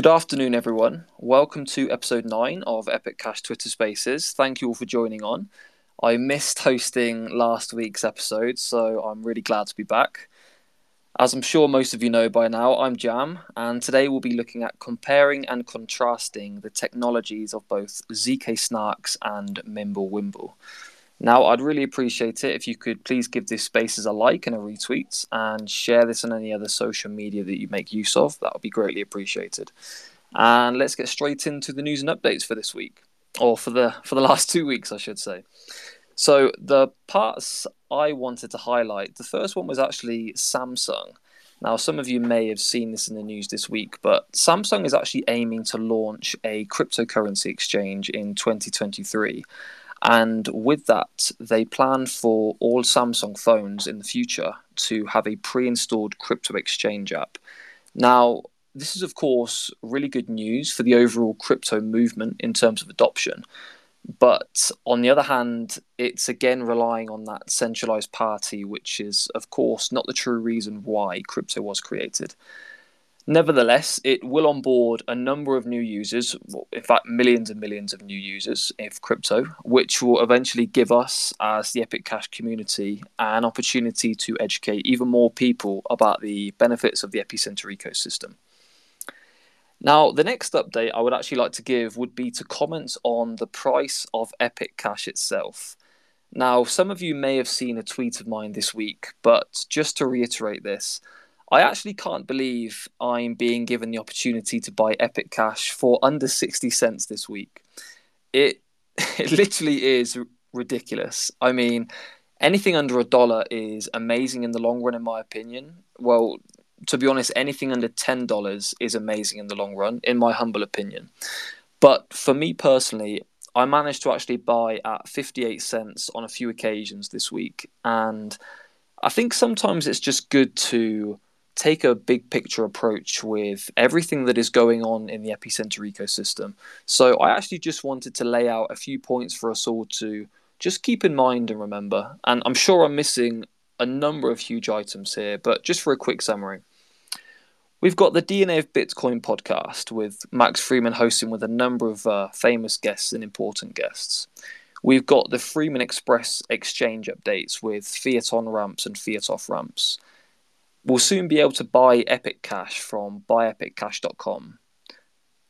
Good afternoon, everyone. Welcome to episode 9 of Epic Cash Twitter Spaces. Thank you all for joining on. I missed hosting last week's episode, so I'm really glad to be back. As I'm sure most of you know by now, I'm Jam, and today we'll be looking at comparing and contrasting the technologies of both ZK Snarks and Mimblewimble. Now, I'd really appreciate it if you could please give this spaces a like and a retweet and share this on any other social media that you make use of. That would be greatly appreciated. And let's get straight into the news and updates for this week, or for the for the last two weeks, I should say. So the parts I wanted to highlight, the first one was actually Samsung. Now, some of you may have seen this in the news this week, but Samsung is actually aiming to launch a cryptocurrency exchange in 2023. And with that, they plan for all Samsung phones in the future to have a pre installed crypto exchange app. Now, this is, of course, really good news for the overall crypto movement in terms of adoption. But on the other hand, it's again relying on that centralized party, which is, of course, not the true reason why crypto was created. Nevertheless, it will onboard a number of new users, in fact, millions and millions of new users of crypto, which will eventually give us, as the Epic Cash community, an opportunity to educate even more people about the benefits of the Epicenter ecosystem. Now, the next update I would actually like to give would be to comment on the price of Epic Cash itself. Now, some of you may have seen a tweet of mine this week, but just to reiterate this, I actually can't believe I'm being given the opportunity to buy Epic Cash for under 60 cents this week. It, it literally is ridiculous. I mean, anything under a dollar is amazing in the long run, in my opinion. Well, to be honest, anything under $10 is amazing in the long run, in my humble opinion. But for me personally, I managed to actually buy at 58 cents on a few occasions this week. And I think sometimes it's just good to take a big picture approach with everything that is going on in the epicenter ecosystem. So I actually just wanted to lay out a few points for us all to just keep in mind and remember. And I'm sure I'm missing a number of huge items here, but just for a quick summary. We've got the DNA of Bitcoin podcast with Max Freeman hosting with a number of uh, famous guests and important guests. We've got the Freeman Express exchange updates with fiat on ramps and fiat off ramps. We'll soon be able to buy Epic Cash from buyepiccash.com.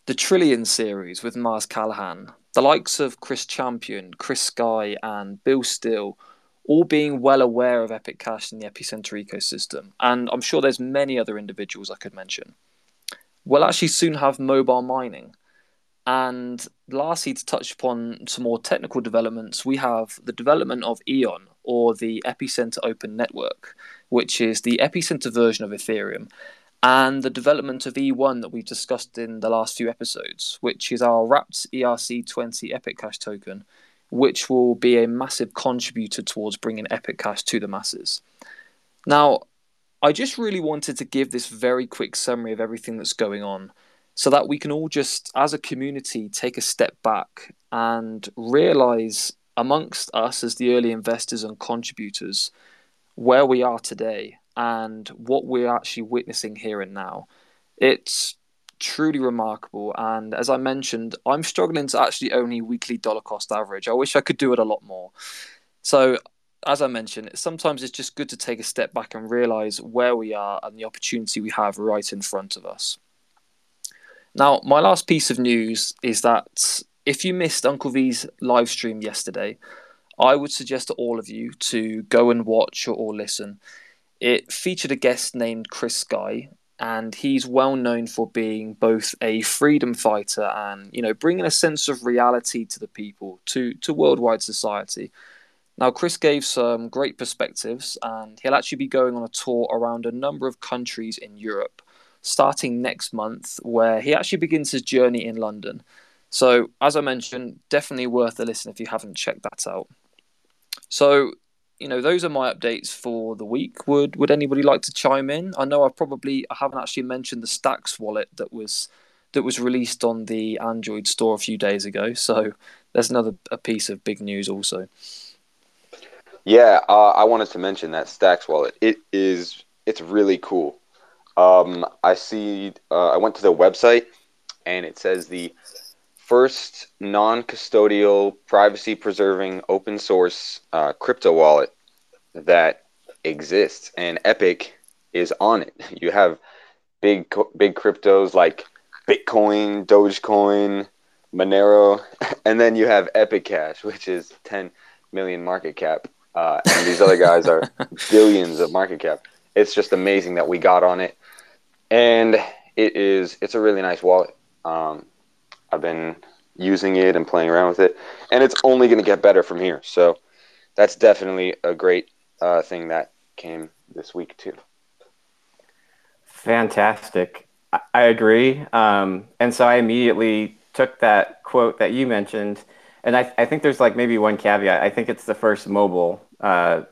The Trillion series with Mars Callahan, the likes of Chris Champion, Chris Sky, and Bill Steele, all being well aware of Epic Cash and the Epicenter ecosystem, and I'm sure there's many other individuals I could mention. We'll actually soon have mobile mining. And lastly, to touch upon some more technical developments, we have the development of Eon, or the Epicenter Open Network, which is the Epicenter version of Ethereum, and the development of E1 that we've discussed in the last few episodes, which is our wrapped ERC20 Epic Cash token, which will be a massive contributor towards bringing Epic Cash to the masses. Now, I just really wanted to give this very quick summary of everything that's going on so that we can all just, as a community, take a step back and realize amongst us as the early investors and contributors where we are today and what we're actually witnessing here and now. It's truly remarkable. And as I mentioned, I'm struggling to actually only weekly dollar cost average. I wish I could do it a lot more. So, as I mentioned, sometimes it's just good to take a step back and realize where we are and the opportunity we have right in front of us. Now, my last piece of news is that if you missed Uncle V's live stream yesterday, I would suggest to all of you to go and watch or listen. It featured a guest named Chris Sky, and he's well known for being both a freedom fighter and you know bringing a sense of reality to the people, to to worldwide society. Now, Chris gave some great perspectives, and he'll actually be going on a tour around a number of countries in Europe, starting next month, where he actually begins his journey in London. So, as I mentioned, definitely worth a listen if you haven't checked that out. So, you know, those are my updates for the week. Would would anybody like to chime in? I know I probably I haven't actually mentioned the Stacks wallet that was that was released on the Android store a few days ago. So there's another a piece of big news also. Yeah, uh, I wanted to mention that Stacks wallet. It is it's really cool. Um, I see. Uh, I went to the website and it says the first non-custodial, privacy-preserving, open source uh, crypto wallet that exists, and Epic is on it. You have big big cryptos like Bitcoin, Dogecoin, Monero, and then you have Epic Cash, which is 10 million market cap, uh, and these other guys are billions of market cap. It's just amazing that we got on it, and it is it's a really nice wallet. Um, I've been using it and playing around with it, and it's only going to get better from here. So that's definitely a great uh, thing that came this week too. Fantastic. I, agree. Um, and so I immediately took that quote that you mentioned, and I, I think there's like maybe one caveat. I think it's the first mobile uh,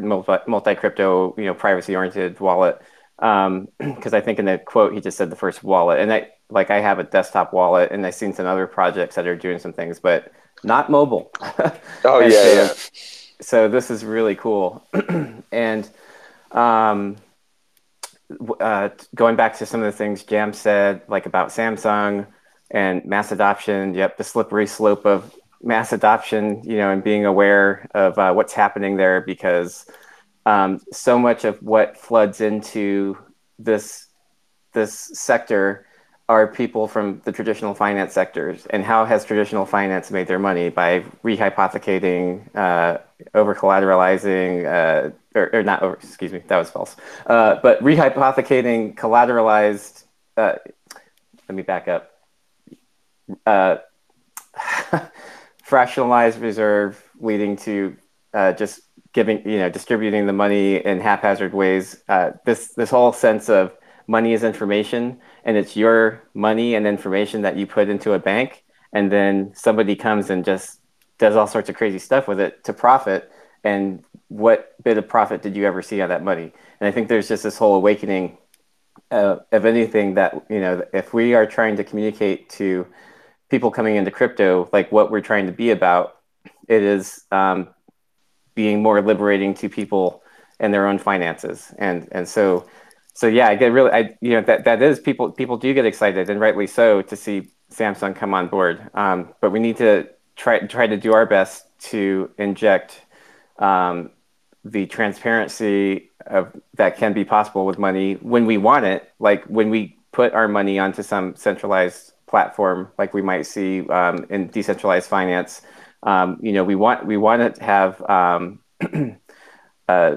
multi crypto, you know, privacy oriented wallet. Because um, I think in the quote he just said the first wallet, and I like I have a desktop wallet, and I've seen some other projects that are doing some things, but not mobile. oh yeah, so, yeah. So this is really cool, and um, uh, going back to some of the things Jam said, like about Samsung and mass adoption. Yep, the slippery slope of mass adoption, you know, and being aware of uh, what's happening there because um, so much of what floods into this this sector are people from the traditional finance sectors. And how has traditional finance made their money? By rehypothecating, uh, over collateralizing, uh, or, or, not over, excuse me, that was false. Uh, but rehypothecating collateralized, uh, let me back up. Uh, fractionalized reserve leading to uh, just giving, you know, distributing the money in haphazard ways. this, this whole sense of money is information and it's your money and information that you put into a bank and then somebody comes and just does all sorts of crazy stuff with it to profit. And what bit of profit did you ever see on that money? And i think there's just this whole awakening uh, of anything that you know if we are trying to communicate to people coming into crypto like what we're trying to be about it is um, being more liberating to people and their own finances. And and so so yeah, I get really, I you know that that is people people do get excited and rightly so to see Samsung come on board. Um, but we need to try try to do our best to inject um, the transparency of that can be possible with money when we want it. Like when we put our money onto some centralized platform, like we might see um, in decentralized finance. Um, you know, we want we want to have um, uh,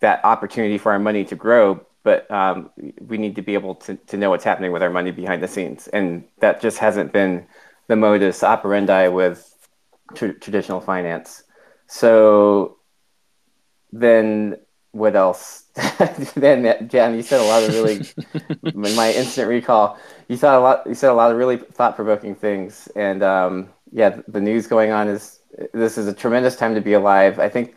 that opportunity for our money to grow, but um, we need to be able to, to know what's happening with our money behind the scenes. And that just hasn't been the modus operandi with tr- traditional finance. So then what else? then Jan, you said a lot of really, in my instant recall, you said a lot, you said a lot of really thought provoking things. And um, yeah, the news going on is this is a tremendous time to be alive. I think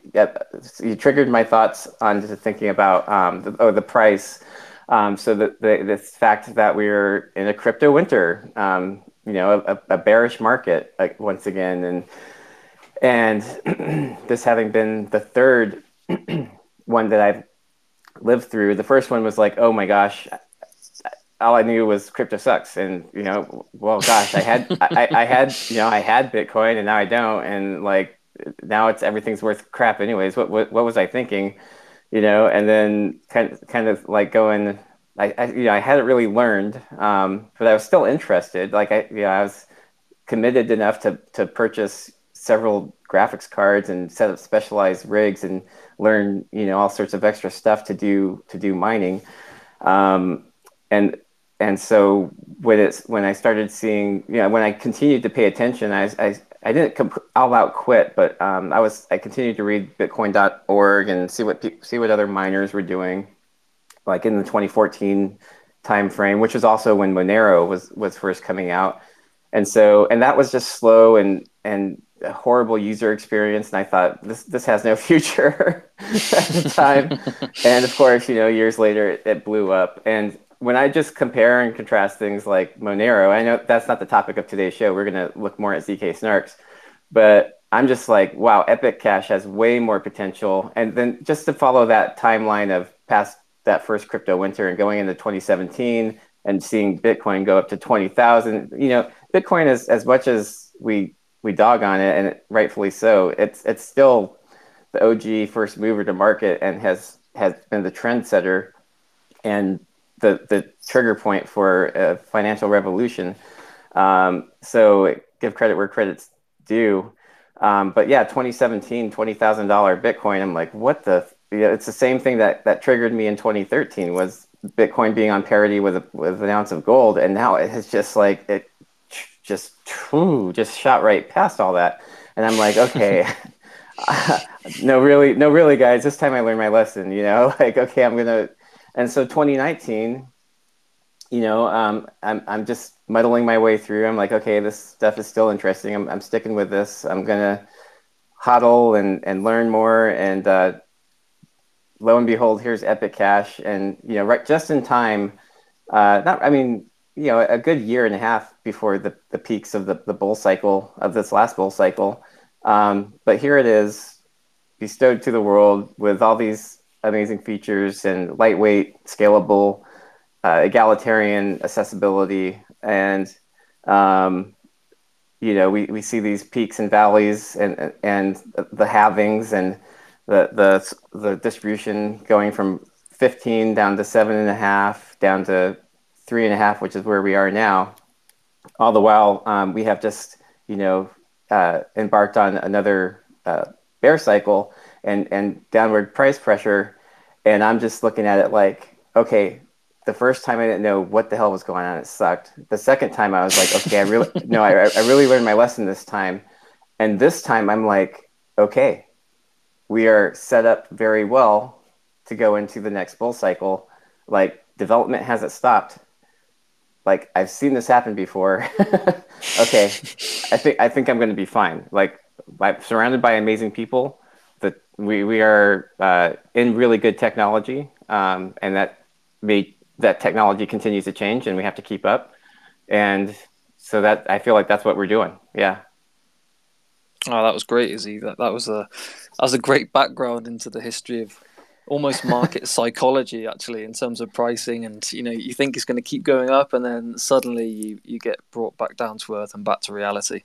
you triggered my thoughts on just thinking about um, the, oh, the price. Um, so the, the, the fact that we're in a crypto winter, um, you know, a, a, bearish market like, once again, and and this having been the third one that I've lived through. The first one was like, oh my gosh, all I knew was crypto sucks. And, you know, well, gosh, I had, I, I had, you know, I had Bitcoin and now I don't. And like, now it's everything's worth crap anyways. What, what, what was I thinking? You know, and then kind of, kind of like going, I, I you know, I hadn't really learned, um, but I was still interested. Like I, you know, I was committed enough to, to purchase several graphics cards and set up specialized rigs and learn, you know, all sorts of extra stuff to do, to do mining. Um, and and so when it's when I started seeing, you know, when I continued to pay attention, I I, I didn't comp- all out quit, but um, I was I continued to read Bitcoin.org and see what see what other miners were doing, like in the 2014 timeframe, which was also when Monero was was first coming out, and so and that was just slow and and a horrible user experience. And i thought this this has no future at the time. And of course you know years later it, it blew up. And when I just compare and contrast things like Monero, I know that's not the topic of today's show. We're going to look more at ZK Snarks, but I'm just like, wow, Epic Cash has way more potential. And then just to follow that timeline of past that first crypto winter and going into 2017, and seeing Bitcoin go up to twenty thousand. You know, Bitcoin is as much as we we dog on it, and rightfully so. It's it's still the OG first mover to market and has has been the trendsetter and the the trigger point for a financial revolution. Um, so give credit where credit's due. Um, but yeah, 2017, $20,000 Bitcoin. I'm like, what the? Yeah, it's the same thing that, that triggered me in 2013 was Bitcoin being on parity with, a, with an ounce of gold. And now it has just like, it just, just shot right past all that. And I'm like, okay, no, really, no, really guys, this time I learned my lesson, you know, like, okay, I'm going to, and so 2019, you know, um, I'm, I'm just muddling my way through. I'm like, okay, this stuff is still interesting. I'm, I'm sticking with this. I'm going to hodl and, and learn more. And uh, lo and behold, here's Epic Cash. And, you know, right just in time, uh, not, I mean, you know, a good year and a half before the, the peaks of the, the bull cycle of this last bull cycle. Um, but here it is bestowed to the world with all these amazing features and lightweight, scalable, uh, egalitarian accessibility, and um, you know we, we see these peaks and valleys and and the halvings and the the the distribution going from 15 down to seven and a half down to three and a half, which is where we are now. All the while, um, we have just you know uh, embarked on another uh, bear cycle and and downward price pressure, and I'm just looking at it like, okay, the first time I didn't know what the hell was going on. It sucked. The second time I was like, okay, I really no, I, I really learned my lesson this time. And this time I'm like, okay, we are set up very well to go into the next bull cycle. Like development hasn't stopped. Like I've seen this happen before. okay, I think I think I'm going to be fine. Like I'm surrounded by amazing people. We we are uh, in really good technology, um, and that that technology continues to change and we have to keep up. And so that I feel like that's what we're doing. Yeah. Oh, that was great, Izzy. That that was a that was a great background into the history of almost market psychology actually in terms of pricing and you know you think it's going to keep going up and then suddenly you, you get brought back down to earth and back to reality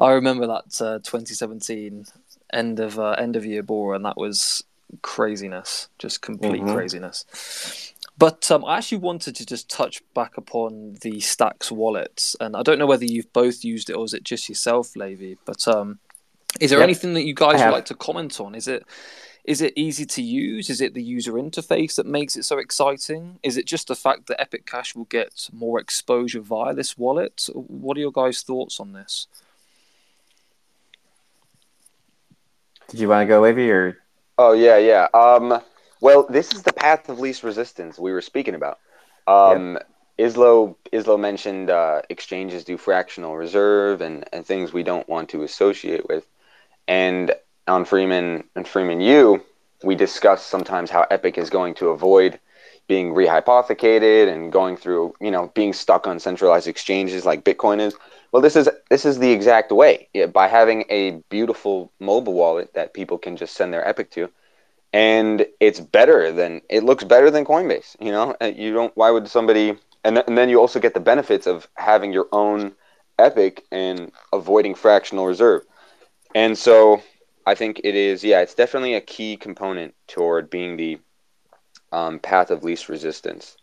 i remember that uh, 2017 end of uh, end of year bore and that was craziness just complete mm-hmm. craziness but um, I actually wanted to just touch back upon the Stacks wallets, and I don't know whether you've both used it or is it just yourself, Levi. But um, is there yep. anything that you guys would like to comment on? Is it is it easy to use? Is it the user interface that makes it so exciting? Is it just the fact that Epic Cash will get more exposure via this wallet? What are your guys' thoughts on this? Did you want to go, Levi, or? Oh yeah, yeah. Um, well, this is the path of least resistance we were speaking about. Um, yep. Islo Islo mentioned uh, exchanges do fractional reserve and, and things we don't want to associate with. And on Freeman and Freeman U, we discuss sometimes how Epic is going to avoid being rehypothecated and going through, you know, being stuck on centralized exchanges like Bitcoin is. Well, this is this is the exact way. Yeah, by having a beautiful mobile wallet that people can just send their Epic to, and it's better than it looks better than Coinbase. You know, you don't. Why would somebody? And, th- and then you also get the benefits of having your own Epic and avoiding fractional reserve. And so I think it is. Yeah, it's definitely a key component toward being the um, path of least resistance,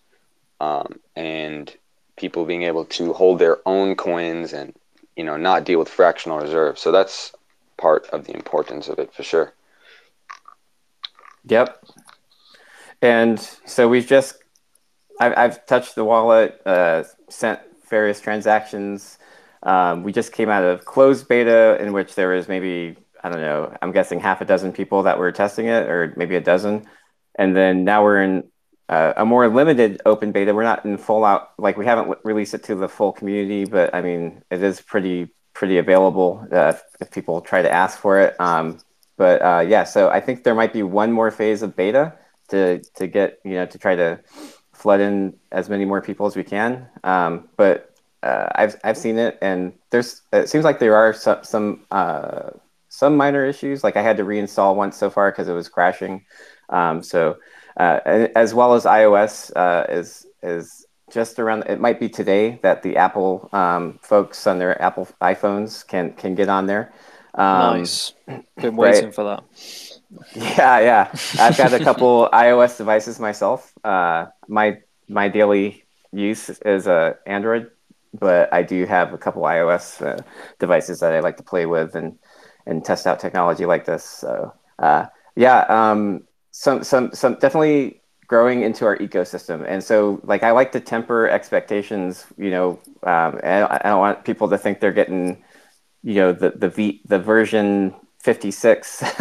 um, and people being able to hold their own coins and you know not deal with fractional reserve. So that's part of the importance of it for sure. Yep. And so we've just, I've, I've touched the wallet, uh, sent various transactions. Um, we just came out of closed beta in which there was maybe, I don't know, I'm guessing half a dozen people that were testing it or maybe a dozen. And then now we're in uh, a more limited open beta. We're not in full out, like we haven't released it to the full community, but I mean, it is pretty, pretty available uh, if, people try to ask for it. Um, but uh, yeah, so I think there might be one more phase of beta to to get you know to try to flood in as many more people as we can. Um, but uh, I've I've seen it, and there's it seems like there are some some uh, some minor issues. Like I had to reinstall once so far because it was crashing. Um, so uh, as well as iOS uh, is is just around. It might be today that the Apple um, folks on their Apple iPhones can can get on there. Um, nice. Been waiting right. for that. Yeah, yeah. I've got a couple iOS devices myself. Uh, my my daily use is a Android, but I do have a couple iOS uh, devices that I like to play with and and test out technology like this. So uh, yeah, um, some some some definitely growing into our ecosystem. And so like I like to temper expectations. You know, um, and I don't want people to think they're getting you know the the v, the version 56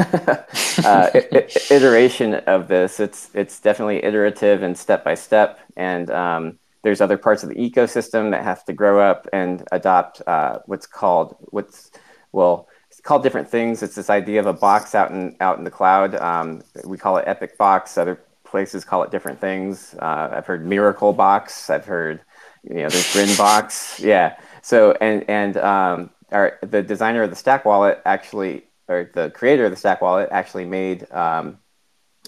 uh, iteration of this. It's it's definitely iterative and step by step, and um, there's other parts of the ecosystem that have to grow up and adopt uh, what's called what's well called different things. It's this idea of a box out in out in the cloud. Um, we call it Epic Box. Other places call it different things. Uh, I've heard Miracle Box. I've heard you know there's Grin Box. Yeah. So and and um, our, the designer of the Stack Wallet actually or the creator of the Stack Wallet actually made um,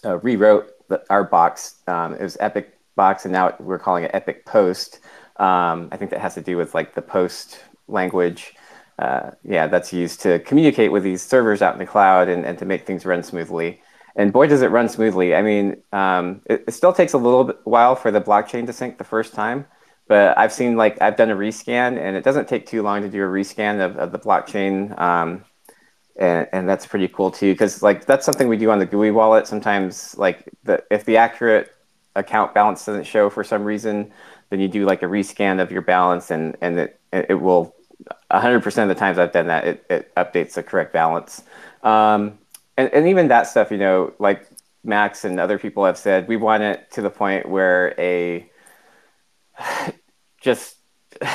uh, rewrote the, our box. Um, it was Epic Box, and now we're calling it Epic Post. Um, I think that has to do with like the Post language. Uh, yeah, that's used to communicate with these servers out in the cloud and, and to make things run smoothly. And boy, does it run smoothly. I mean, um, it, it, still takes a little bit while for the blockchain to sync the first time, but I've seen like I've done a rescan, and it doesn't take too long to do a rescan of, of the blockchain um, and, and that's pretty cool too because like that's something we do on the GUI wallet. Sometimes like the if the accurate account balance doesn't show for some reason, then you do like a rescan of your balance and and it it will 100% of the times I've done that it, it updates the correct balance. Um, and, and even that stuff, you know, like Max and other people have said, we want it to the point where a just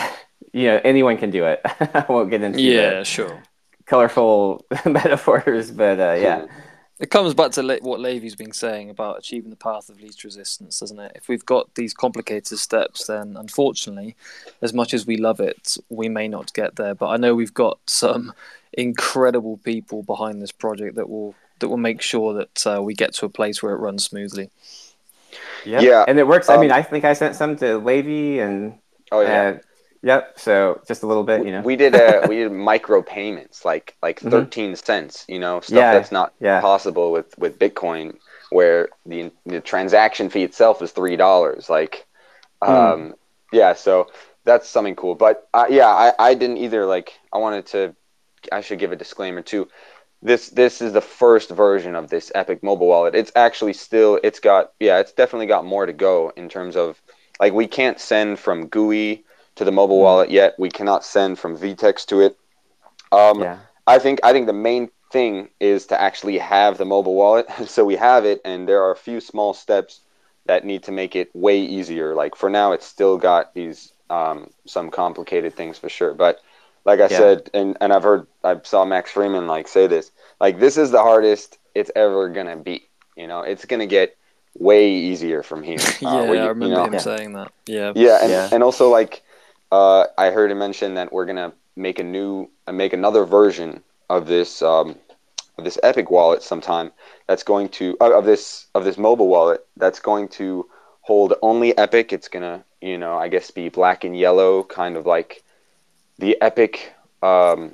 you know anyone can do it. I won't get into yeah, the, sure colorful metaphors, but uh, yeah. It comes back to what Levy's been saying about achieving the path of least resistance, doesn't it? If we've got these complicated steps, then unfortunately, as much as we love it, we may not get there. But I know we've got some incredible people behind this project that will that will make sure that uh, we get to a place where it runs smoothly. Yep. Yeah, and it works. Um, I mean, I think I sent some to Levy and oh yeah. Uh, Yep. So just a little bit, you know. We did uh we did micro payments, like like mm-hmm. 13 mm-hmm. cents, you know, stuff yeah, that's not yeah. possible with with Bitcoin, where the the transaction fee itself is three dollars. Like, mm. um, yeah. So that's something cool. But uh, yeah, I I didn't either. Like, I wanted to, I should give a disclaimer too. This this is the first version of this Epic mobile wallet. It's actually still it's got yeah, it's definitely got more to go in terms of like we can't send from GUI to the mobile mm. wallet yet. We cannot send from ViteX to it. Um, yeah. I think I think the main thing is to actually have the mobile wallet. so we have it, and there are a few small steps that need to make it way easier. Like for now, it's still got these um, some complicated things for sure. But like I yeah. said, and, and I've heard I saw Max Freeman like say this, like this is the hardest it's ever gonna be. You know, it's gonna get way easier from here. yeah, uh, you, I remember you know, him saying that. Yeah. Yeah, and, yeah. and also like uh, I heard him mention that we're gonna make a new, uh, make another version of this um, of this Epic wallet sometime. That's going to uh, of this of this mobile wallet that's going to hold only Epic. It's gonna, you know, I guess be black and yellow, kind of like the Epic um,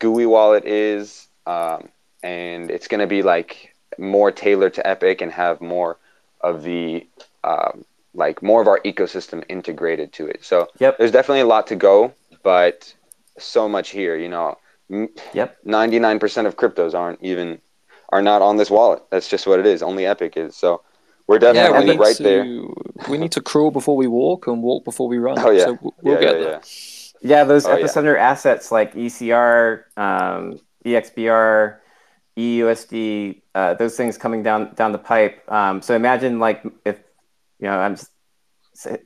GUI wallet is, um, and it's gonna be like more tailored to Epic and have more of the um, like more of our ecosystem integrated to it. So yep. there's definitely a lot to go, but so much here. You know, yep. 99% of cryptos aren't even are not on this wallet. That's just what it is. Only Epic is. So we're definitely yeah, right to, there. we need to crawl before we walk and walk before we run. Oh yeah, so we'll yeah, get yeah, there. Yeah, those oh, epicenter yeah. assets like ECR, um, EXBR, EUSD, uh, those things coming down down the pipe. Um, so imagine like if you know, I'm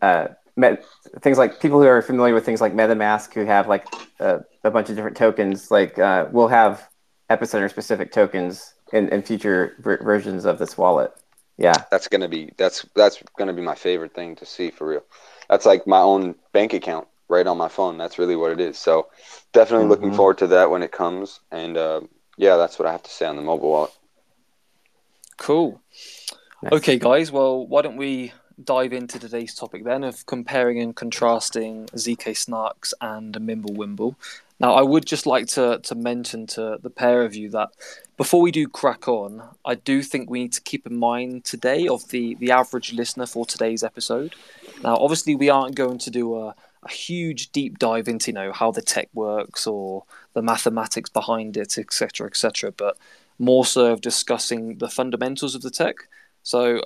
uh, met, things like people who are familiar with things like MetaMask, who have like a, a bunch of different tokens, like uh, we'll have Epicenter specific tokens in, in future ver- versions of this wallet. Yeah, that's gonna be that's that's gonna be my favorite thing to see for real. That's like my own bank account right on my phone. That's really what it is. So definitely mm-hmm. looking forward to that when it comes. And uh, yeah, that's what I have to say on the mobile wallet. Cool. Nice. Okay, guys. Well, why don't we dive into today's topic then of comparing and contrasting ZK Snarks and Mimblewimble. Now, I would just like to, to mention to the pair of you that before we do crack on, I do think we need to keep in mind today of the, the average listener for today's episode. Now, obviously, we aren't going to do a, a huge deep dive into you know how the tech works or the mathematics behind it, etc., etc., but more so of discussing the fundamentals of the tech. So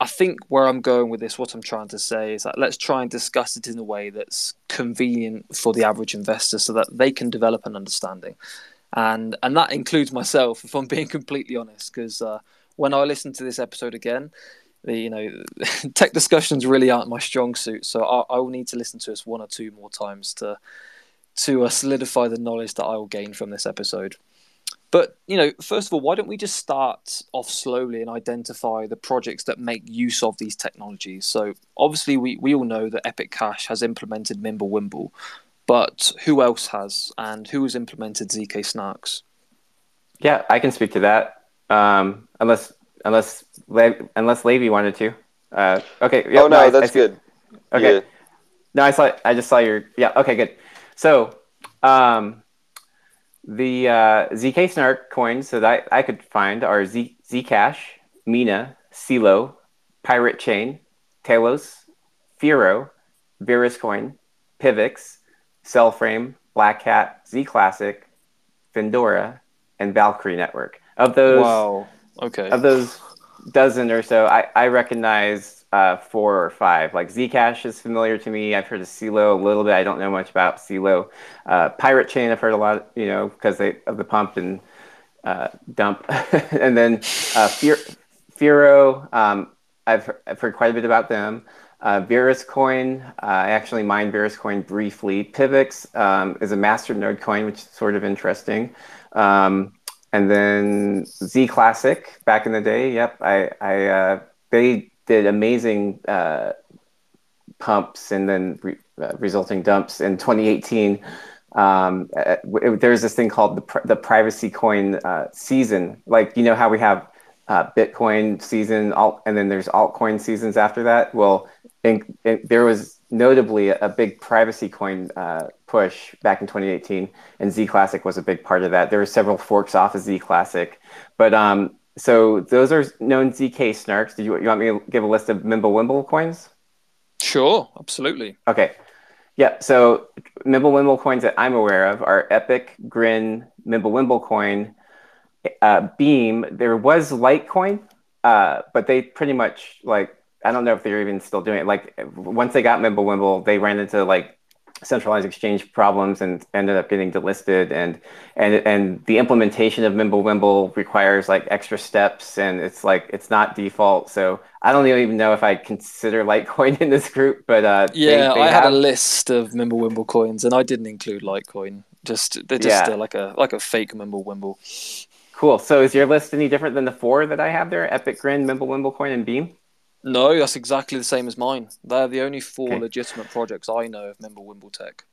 I think where I'm going with this, what I'm trying to say is that let's try and discuss it in a way that's convenient for the average investor so that they can develop an understanding. And and that includes myself, if I'm being completely honest, because uh, when I listen to this episode again, the you know tech discussions really aren't my strong suit. So I, I will need to listen to this one or two more times to to uh, solidify the knowledge that I will gain from this episode. But you know, first of all, why don't we just start off slowly and identify the projects that make use of these technologies? So obviously, we, we all know that Epic Cash has implemented Mimblewimble, but who else has, and who has implemented zk Snarks? Yeah, I can speak to that. Um, unless unless unless Levy wanted to. Uh, okay. Yep, oh no, no that's I, good. Okay. Yeah. No, I saw. I just saw your. Yeah. Okay. Good. So. Um, the uh, ZK Snark coins that I, I could find are Z, Zcash, Mina, Celo, Pirate Chain, Talos, Firo, Verus Coin, Pivx, Cellframe, Black Hat, Z Classic, Findora, and Valkyrie Network. Of those, wow. okay, of those dozen or so, I, I recognize uh, four or five. Like Zcash is familiar to me. I've heard of Celo a little bit. I don't know much about Celo. Uh, Pirate Chain, I've heard a lot, you know, because of the pump and uh, dump. and then uh, Firo, um, I've, I've heard quite a bit about them. Uh, Coin, uh, I actually mined Verus Coin briefly. Pivx um, is a master node coin, which is sort of interesting. Um, and then Z Classic back in the day. Yep, I, I uh, they did amazing uh, pumps and then re- uh, resulting dumps in 2018. Um, uh, it, there's this thing called the, the privacy coin uh, season. Like, you know how we have uh, Bitcoin season, alt- and then there's altcoin seasons after that. Well, in, in, there was notably a, big privacy coin uh, push back in 2018, and Z Classic was a big part of that. There were several forks off of Z Classic, but um, so those are known ZK snarks. Did you, you want me to give a list of Mimblewimble coins? Sure, absolutely. Okay. Yeah, so Mimblewimble coins that I'm aware of are Epic, Grin, Mimblewimble coin, uh, Beam. There was Litecoin, uh, but they pretty much like I don't know if they're even still doing it. Like once they got Mimblewimble, they ran into like centralized exchange problems and ended up getting delisted. And and and the implementation of Mimblewimble requires like extra steps and it's like it's not default. So I don't even know if I consider Litecoin in this group but uh, yeah they, they I have... had a list of Mimblewimble coins and I didn't include Litecoin. Just they're just yeah. uh, like a like a fake Mimblewimble cool. So is your list any different than the four that I have there? Epic Grin Mimblewimble coin and Beam no, that's exactly the same as mine. They're the only four okay. legitimate projects I know of Mimblewimble Tech.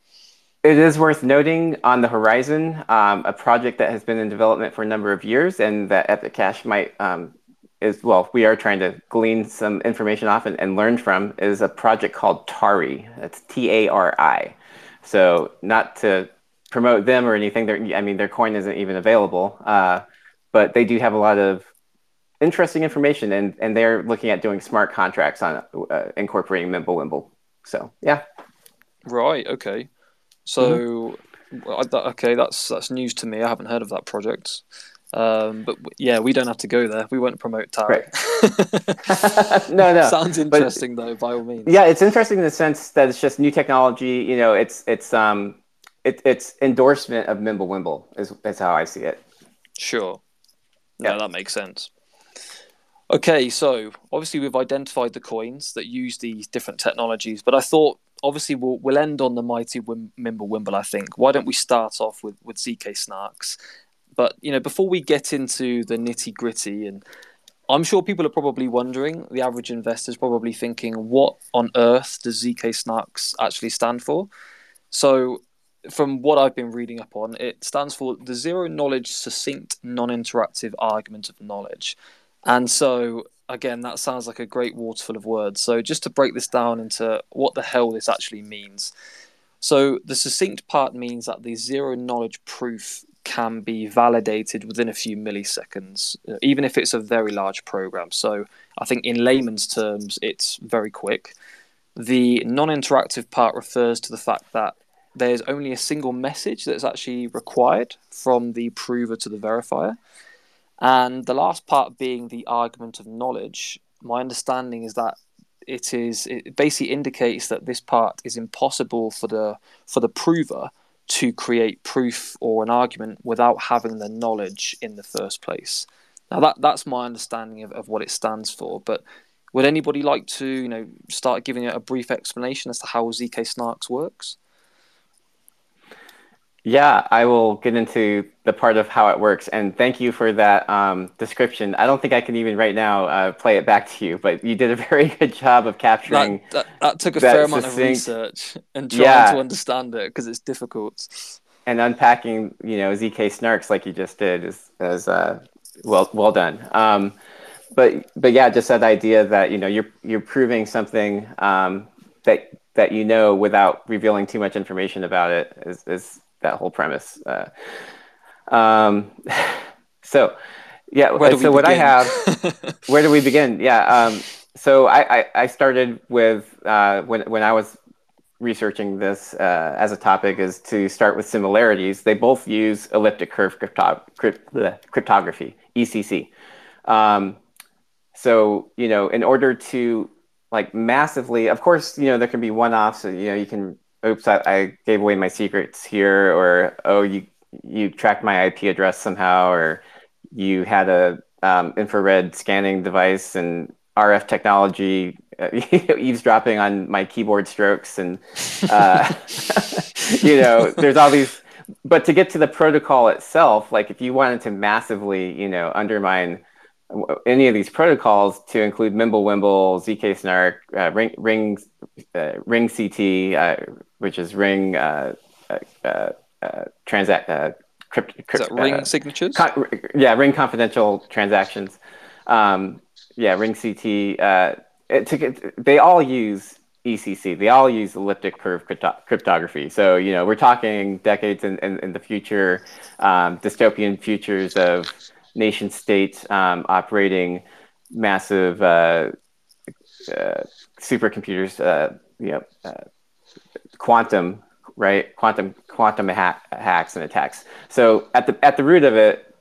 It is worth noting on the horizon um, a project that has been in development for a number of years and that Epic Cash might um, is well, we are trying to glean some information off and, and learn from is a project called Tari. That's T A R I. So not to promote them or anything. I mean, their coin isn't even available, uh, but they do have a lot of interesting information, and and they're looking at doing smart contracts on uh, incorporating Mimblewimble. So yeah. Right. Okay. So mm-hmm. okay, that's that's news to me. I haven't heard of that project. Um, but yeah, we don't have to go there. We won't promote Tari. Right. no, no. Sounds interesting but, though, by all means. Yeah, it's interesting in the sense that it's just new technology. You know, it's it's um it, it's endorsement of Mimblewimble is is how I see it. Sure. Yeah, yeah that makes sense. Okay, so obviously we've identified the coins that use these different technologies, but I thought obviously we'll, we'll end on the mighty Wim- Mimblewimble. I think. Why don't we start off with with ZK Snarks? But you know, before we get into the nitty gritty, and I'm sure people are probably wondering, the average investor is probably thinking, what on earth does ZK Snarks actually stand for? So from what I've been reading up on, it stands for the Zero Knowledge Succinct Non Interactive Argument of Knowledge. And so again, that sounds like a great waterful of words. So, just to break this down into what the hell this actually means. So, the succinct part means that the zero knowledge proof can be validated within a few milliseconds, uh, even if it's a very large program. So, I think in layman's terms, it's very quick. The non interactive part refers to the fact that there's only a single message that's actually required from the prover to the verifier. And the last part being the argument of knowledge, my understanding is that it is it basically indicates that this part is impossible for the for the prover to create proof or an argument without having the knowledge in the first place. Now that that's my understanding of, of what it stands for. But would anybody like to, you know, start giving a brief explanation as to how ZK Snarks works? Yeah, I will get into the part of how it works. And thank you for that um, description. I don't think I can even right now uh, play it back to you, but you did a very good job of capturing. That, that, that took a that fair amount of research and trying yeah. to understand it because it's difficult. And unpacking, you know, ZK snarks like you just did is, is uh, well well done. Um, but but yeah, just that idea that you know you're you're proving something um, that that you know without revealing too much information about it is, is that whole premise. Uh, um, so, yeah. so what I have, where do we begin? Yeah. Um, so I, I, I, started with uh, when when I was researching this uh, as a topic is to start with similarities. They both use elliptic curve crypto- crypt- cryptography, ECC. Um, so you know, in order to like massively, of course, you know, there can be one-offs. You know, you can oops, I, I, gave away my secrets here, or oh, you you tracked my IP address somehow, or you had a um, infrared scanning device and RF technology uh, eavesdropping on my keyboard strokes, and uh, you know, there's all these. But to get to the protocol itself, like if you wanted to massively, you know, undermine any of these protocols to include Mimblewimble, ZK Snark, uh, Ring Ring uh, Ring CT, uh, which is Ring uh, uh, uh, transact crypt, crypt, Ring signatures. Con- yeah, Ring confidential transactions. Um, yeah, Ring CT. It, to they all use ECC. They all use elliptic curve crypto- cryptography. So, you know, we're talking decades in, in, in the future, um, dystopian futures of nation states um, operating massive uh, uh, supercomputers, uh, you know, uh, quantum, right? Quantum quantum ha- hacks and attacks. So at the at the root of it,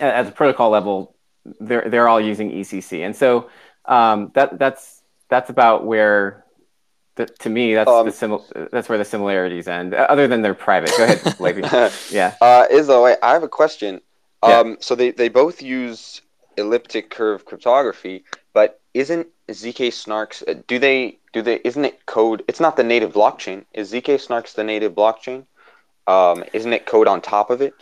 at the protocol level, they're they're all using ECC, and so um, that that's that's about where the, to me, that's um, the simil- That's where the similarities end. Other than they're private. Go ahead, Levy. yeah. Uh, Izzo, I have a question. Um, yeah. So they, they both use elliptic curve cryptography, but isn't zk snarks? Uh, do they do they? Isn't it code? It's not the native blockchain. Is zk snarks the native blockchain? Um, isn't it code on top of it?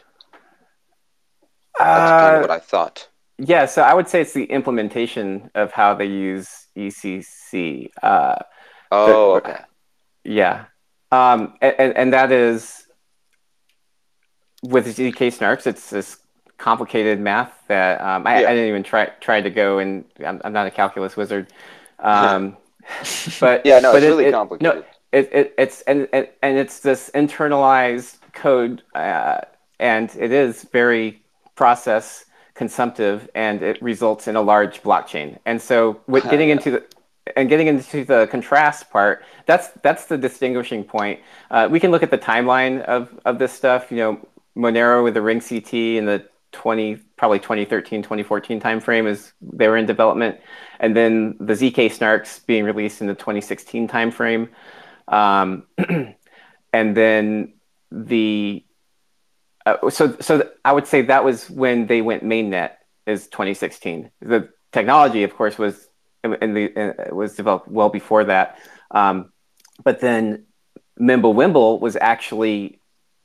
That's kind of uh, what I thought. Yeah, so I would say it's the implementation of how they use ECC. Uh, oh, the, okay. Yeah, um, and, and that is with zk snarks. It's this complicated math that um, I, yeah. I, didn't even try try to go and I'm, I'm not a calculus wizard. Um, but yeah, no, but it's it, really it, complicated. No, it, it, it's and, and and it's this internalized code, uh, and it is very process consumptive, and it results in a large blockchain. And so, with getting into the and getting into the contrast part, that's that's the distinguishing point. Uh, we can look at the timeline of of this stuff. You know, Monero with the Ring CT and the 20 probably 2013 2014 timeframe is they were in development. And then the zk snarks being released in the 2016 timeframe. Um, and then the uh, so so i would say that was when they went mainnet is 2016 the technology of course was in the was developed well before that. Um, but then Mimblewimble was actually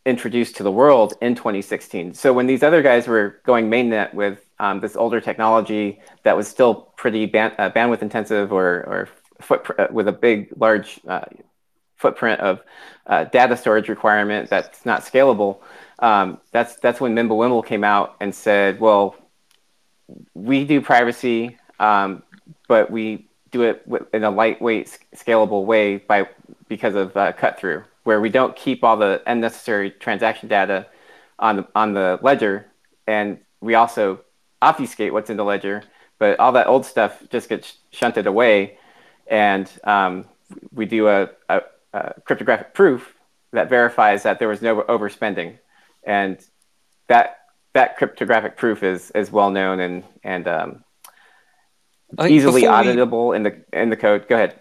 introduced to the world in 2016. So when these other guys were going mainnet with um, this older technology that was still pretty band, uh, bandwidth intensive or, or uh, with a big, large uh, footprint of uh, data storage requirement that's not scalable, um, that's, that's when Mimblewimble came out and said, well, we do privacy. Um, but we do it in a lightweight, scalable way by because of uh, cut through, where we don't keep all the unnecessary transaction data on the on the ledger, and we also obfuscate what's in the ledger, but all that old stuff just gets shunted away, and um, we do a, a, a, cryptographic proof that verifies that there was no overspending, and that that cryptographic proof is is well known and and um, easily auditable we... in the in the code. Go ahead.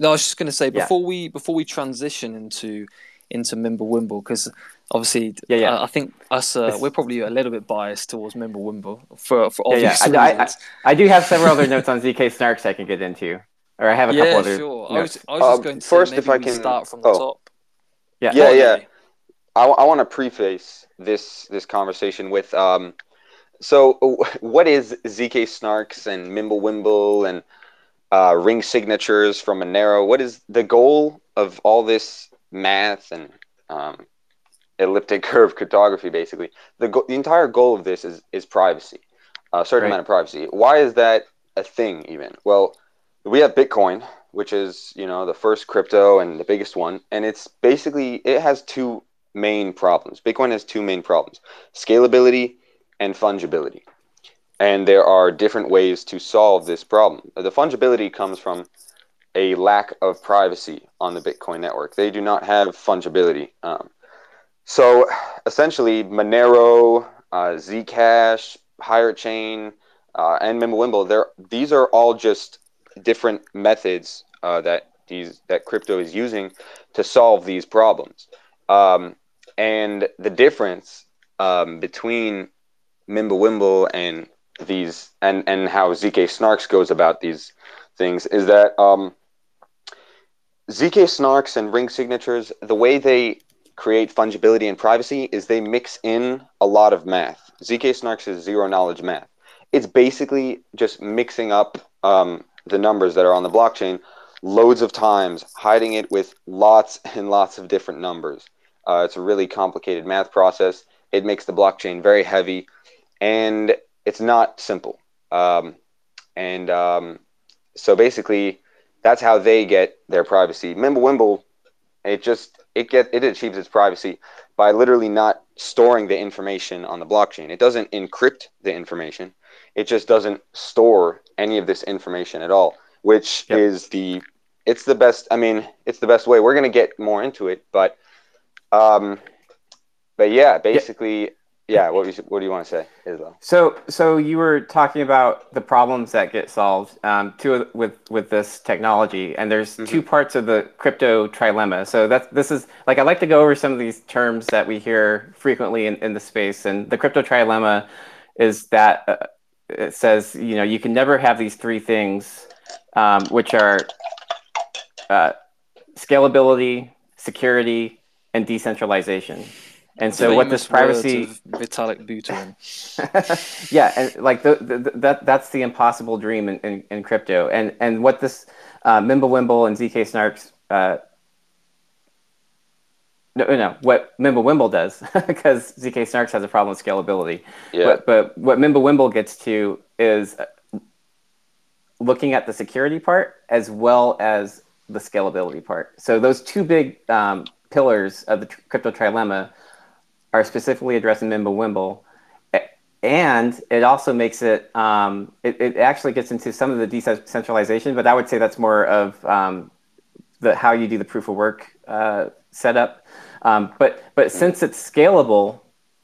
No, I was just going to say before yeah. we before we transition into into Mimblewimble because obviously, yeah, yeah. Uh, I think us uh, we're probably a little bit biased towards Mimblewimble for for obvious yeah, yeah. I, I, I, do have several other notes on zk snarks I can get into, or I have a couple yeah, other. sure. Notes. I was, I was just um, going to first, if I can start from the oh. top. Yeah, yeah, yeah. I, I want to preface this this conversation with um. So, what is zk snarks and Mimblewimble and uh, ring signatures from Monero? What is the goal of all this math and um, elliptic curve cryptography, basically. The, go- the entire goal of this is, is privacy, a certain right. amount of privacy. Why is that a thing, even? Well, we have Bitcoin, which is, you know, the first crypto and the biggest one. And it's basically, it has two main problems. Bitcoin has two main problems scalability and fungibility. And there are different ways to solve this problem. The fungibility comes from a lack of privacy on the Bitcoin network. They do not have fungibility. Um, so essentially, Monero, uh, Zcash, Pirate Chain, uh, and Mimblewimble, these are all just different methods uh, that these that crypto is using to solve these problems. Um, and the difference um, between Mimblewimble and these and and how zk snarks goes about these things is that um, ZK snarks and ring signatures, the way they create fungibility and privacy is they mix in a lot of math. ZK snarks is zero knowledge math. It's basically just mixing up um, the numbers that are on the blockchain loads of times, hiding it with lots and lots of different numbers. Uh, it's a really complicated math process. It makes the blockchain very heavy, and it's not simple. Um, and um, so basically, that's how they get their privacy. Mimblewimble, it just it get it achieves its privacy by literally not storing the information on the blockchain. It doesn't encrypt the information. It just doesn't store any of this information at all, which yep. is the it's the best. I mean, it's the best way. We're gonna get more into it, but um, but yeah, basically, yeah what, you, what do you want to say islo so so you were talking about the problems that get solved um, to, with with this technology and there's mm-hmm. two parts of the crypto trilemma. So that's this is like i like to go over some of these terms that we hear frequently in, in the space and the crypto trilemma is that uh, it says you know you can never have these three things um, which are uh, scalability security and decentralization and so what this privacy Vitalik Buterin. yeah, and like the, the, that that's the impossible dream in, in, in, crypto. And and what this uh, Mimblewimble and ZK Snarks uh, no, no, what Mimblewimble does, because ZK Snarks has a problem with scalability. Yeah. But, but what Mimblewimble gets to is looking at the security part as well as the scalability part. So those two big um, pillars of the crypto trilemma are specifically addressing Mimblewimble. And it also makes it, um, it, it actually gets into some of the decentralization, but I would say that's more of um, the how you do the proof of work uh, setup. Um, but but since it's scalable,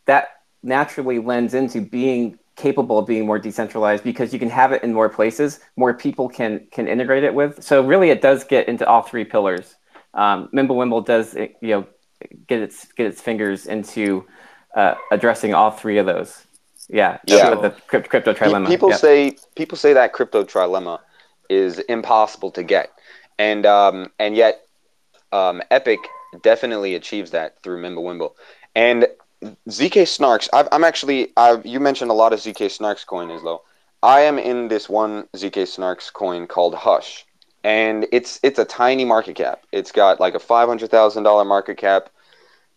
that naturally lends into being capable of being more decentralized because you can have it in more places, more people can can integrate it with. So really, it does get into all three pillars. Um, Mimblewimble does you know get its get its fingers into uh, addressing all three of those. Yeah, yeah. The, the crypto, crypto trilemma. People yeah. say people say that crypto trilemma is impossible to get, and um, and yet um, Epic definitely achieves that through Mimblewimble. And ZK Snarks, i am actually I've, you mentioned a lot of ZK Snarks coin, Islo. I am in this one ZK Snarks coin called Hush, and it's it's a tiny market cap. It's got like a five hundred thousand dollar market cap.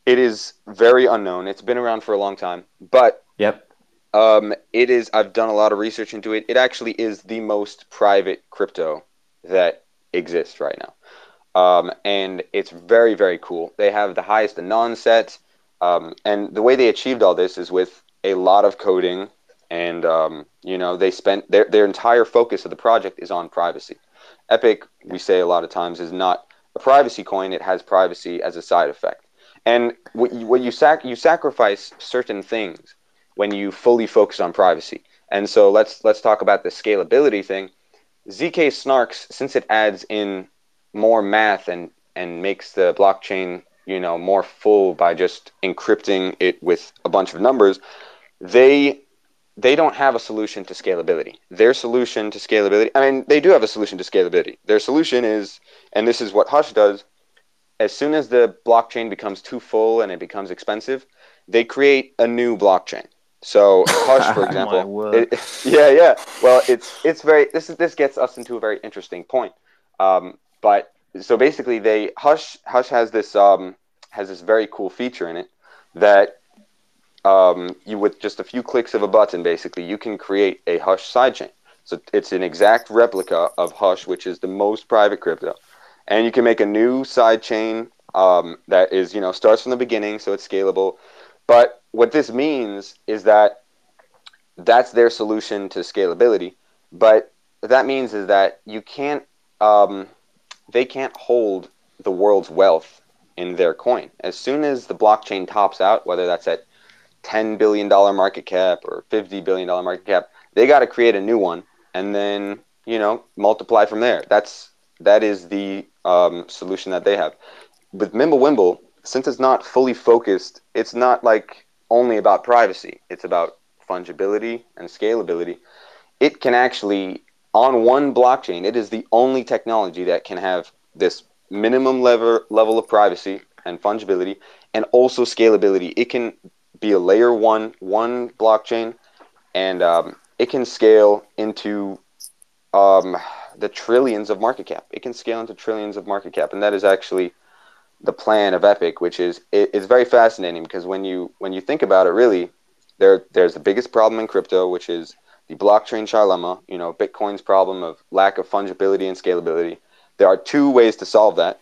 It is very unknown. It's been around for a long time, but yep, Um, it is. I've done a lot of research into it. It actually is the most private crypto that exists right now. Um, and it's very, very cool. They have the highest anon set. Um, and the way they achieved all this is with a lot of coding. And, um, you know, they spent their, their entire focus of the project is on privacy. Epic, we say a lot of times, is not a privacy coin, it has privacy as a side effect. And what you, what you, sac- you sacrifice certain things when you fully focus on privacy. And so let's let's talk about the scalability thing. ZK Snarks, since it adds in more math and and makes the blockchain you know more full by just encrypting it with a bunch of numbers, they they don't have a solution to scalability. Their solution to scalability, I mean, they do have a solution to scalability. Their solution is, and this is what Hush does, as soon as the blockchain becomes too full and it becomes expensive, they create a new blockchain. So Hush, for example, it, yeah, yeah. Well, it's it's very this is this gets us into a very interesting point. Um, but so basically, they Hush Hush has this um, has this very cool feature in it that um, you with just a few clicks of a button, basically, you can create a Hush sidechain. So it's an exact replica of Hush, which is the most private crypto, and you can make a new sidechain um, that is you know starts from the beginning, so it's scalable. But what this means is that that's their solution to scalability. But that means is that you can't um, they can't hold the world's wealth in their coin. As soon as the blockchain tops out, whether that's at $10 billion market cap or $50 billion market cap, they got to create a new one and then, you know, multiply from there. That's, that is the um, solution that they have. With Mimblewimble, since it's not fully focused, it's not like only about privacy. It's about fungibility and scalability. It can actually on one blockchain, it is the only technology that can have this minimum level level of privacy and fungibility and also scalability. It can be a layer one one blockchain, and um, it can scale into um, the trillions of market cap. It can scale into trillions of market cap, and that is actually the plan of Epic, which is it, it's very fascinating because when you when you think about it, really, there there's the biggest problem in crypto, which is the blockchain trilemma, you know, Bitcoin's problem of lack of fungibility and scalability. There are two ways to solve that.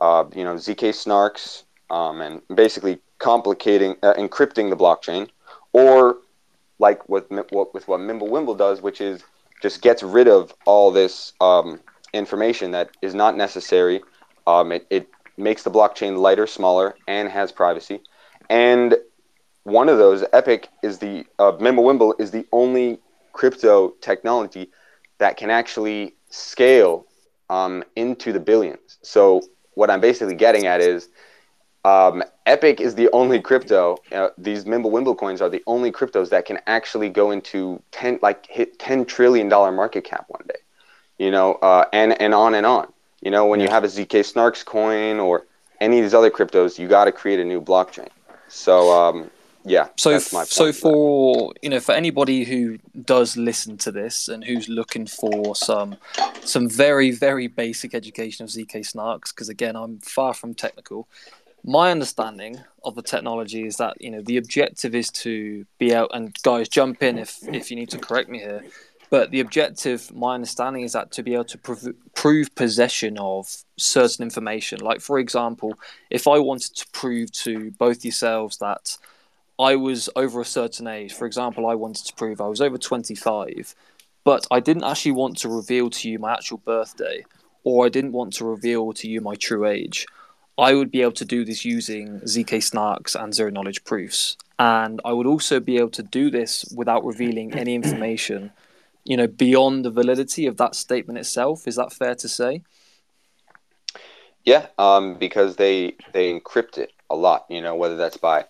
Uh, you know, ZK snarks um, and basically complicating, uh, encrypting the blockchain, or like what, what with what Mimblewimble does, which is just gets rid of all this um, information that is not necessary. Um, it, it makes the blockchain lighter, smaller, and has privacy. And one of those, Epic, is the uh, Mimblewimble is the only crypto technology that can actually scale um, into the billions. So what I'm basically getting at is um, Epic is the only crypto. Uh, these Mimblewimble coins are the only cryptos that can actually go into ten, like hit ten trillion dollar market cap one day. You know, uh, and and on and on. You know, when you have a ZK Snarks coin or any of these other cryptos, you got to create a new blockchain. So um, yeah. So so for you know for anybody who does listen to this and who's looking for some some very very basic education of zk snarks because again I'm far from technical. My understanding of the technology is that you know the objective is to be out and guys jump in if if you need to correct me here. But the objective, my understanding, is that to be able to prov- prove possession of certain information. Like, for example, if I wanted to prove to both yourselves that I was over a certain age. For example, I wanted to prove I was over 25, but I didn't actually want to reveal to you my actual birthday, or I didn't want to reveal to you my true age. I would be able to do this using ZK snarks and zero knowledge proofs. And I would also be able to do this without revealing any information, you know, beyond the validity of that statement itself. Is that fair to say? Yeah, um, because they they encrypt it a lot. You know, whether that's by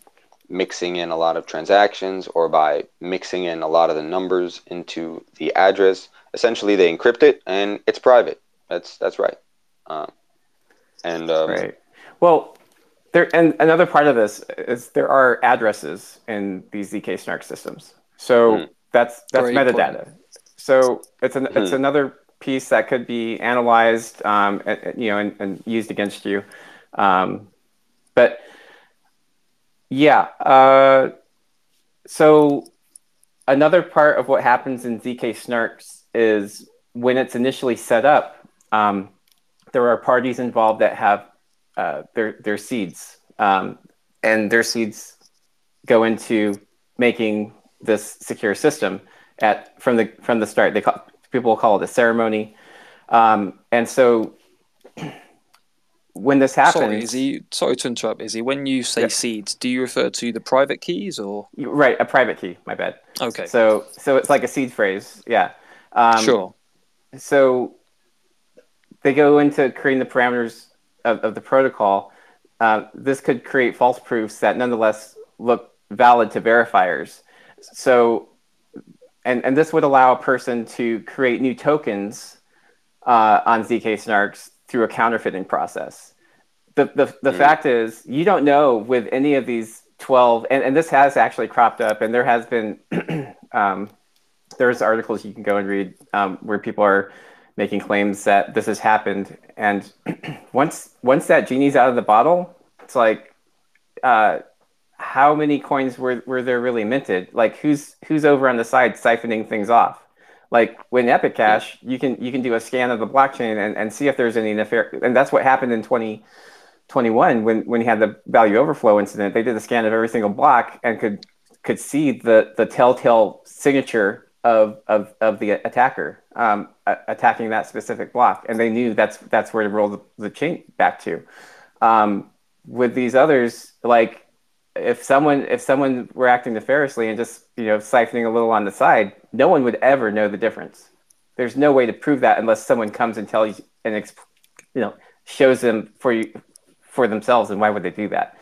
mixing in a lot of transactions or by mixing in a lot of the numbers into the address. Essentially, they encrypt it and it's private. That's that's right. Um, and um, right. Well, there and another part of this is there are addresses in these zk snark systems. So mm. that's that's Very metadata. Important. So it's an mm. it's hmm. another piece that could be analyzed, um, and, you know, and, and used against you. Um, but yeah. Uh, so another part of what happens in zk snarks is when it's initially set up um, there are parties involved that have uh, their their seeds um, and their seeds go into making this secure system at from the from the start they call people call it a ceremony um, and so when this happens, sorry, Izzy, sorry to interrupt, Izzy. When you say yeah. seeds, do you refer to the private keys or right a private key? My bad. Okay. So so it's like a seed phrase, yeah. Um, sure. So they go into creating the parameters of, of the protocol. Uh, this could create false proofs that nonetheless look valid to verifiers. So, and, and this would allow a person to create new tokens uh, on ZK Snarks through a counterfeiting process. The, the, the mm. fact is, you don't know with any of these 12, and, and this has actually cropped up, and there has been, um, there's articles you can go and read um, where people are making claims that this has happened. And once, once that genie's out of the bottle, it's like, uh, how many coins were, were there really minted? Like who's, who's over on the side siphoning things off? like when Epic Cash, you can you can do a scan of the blockchain and, and see if there's any nefarious, and that's what happened in 2021 when when you had the value overflow incident. They did a scan of every single block and could could see the the telltale signature of of, of the attacker um, attacking that specific block, and they knew that's that's where to roll the, the chain back to. Um, with these others, like if someone if someone were acting nefariously and just you know siphoning a little on the side, no one would ever know the difference. There's no way to prove that unless someone comes and tells you and you know shows them for you for themselves. And why would they do that?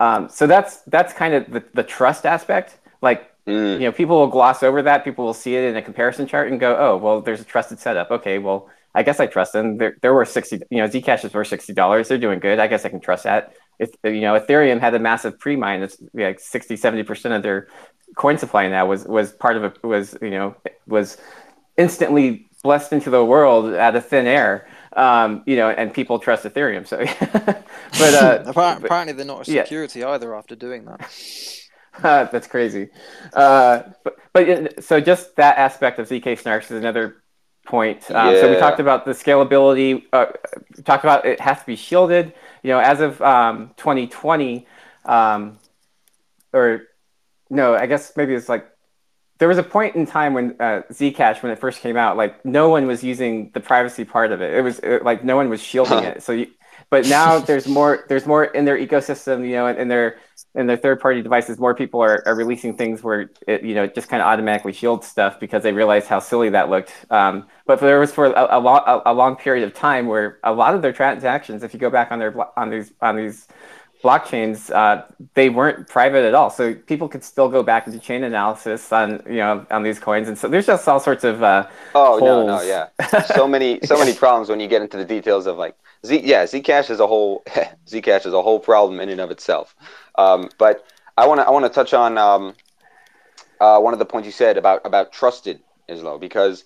Um, so that's that's kind of the, the trust aspect. Like mm. you know, people will gloss over that. People will see it in a comparison chart and go, "Oh, well, there's a trusted setup. Okay, well, I guess I trust them. They're, they're worth sixty. You know, Zcash is worth sixty dollars. They're doing good. I guess I can trust that if you know ethereum had a massive pre-mine it's like 60 70% of their coin supply now was was part of it was you know was instantly blessed into the world out of thin air um, you know and people trust ethereum so but uh, apparently, apparently they're not a security yeah. either after doing that that's crazy uh, but, but so just that aspect of zk snarks is another point um, yeah. so we talked about the scalability uh, talked about it has to be shielded you know, as of um, 2020, um, or no, I guess maybe it's like there was a point in time when uh, Zcash, when it first came out, like no one was using the privacy part of it. It was it, like no one was shielding it. So, you, but now there's more. There's more in their ecosystem. You know, and in their in their third party devices, more people are, are releasing things where it you know it just kind of automatically shields stuff because they realized how silly that looked. Um, but there was for a, a long a, a, long period of time where a lot of their transactions, if you go back on their on these on these blockchains, uh, they weren't private at all. So people could still go back and do chain analysis on you know on these coins, and so there's just all sorts of uh, oh holes. no no yeah so many so many problems when you get into the details of like Z yeah Zcash is a whole Zcash is a whole problem in and of itself. Um, but I want to I want to touch on um, uh, one of the points you said about about trusted Islo because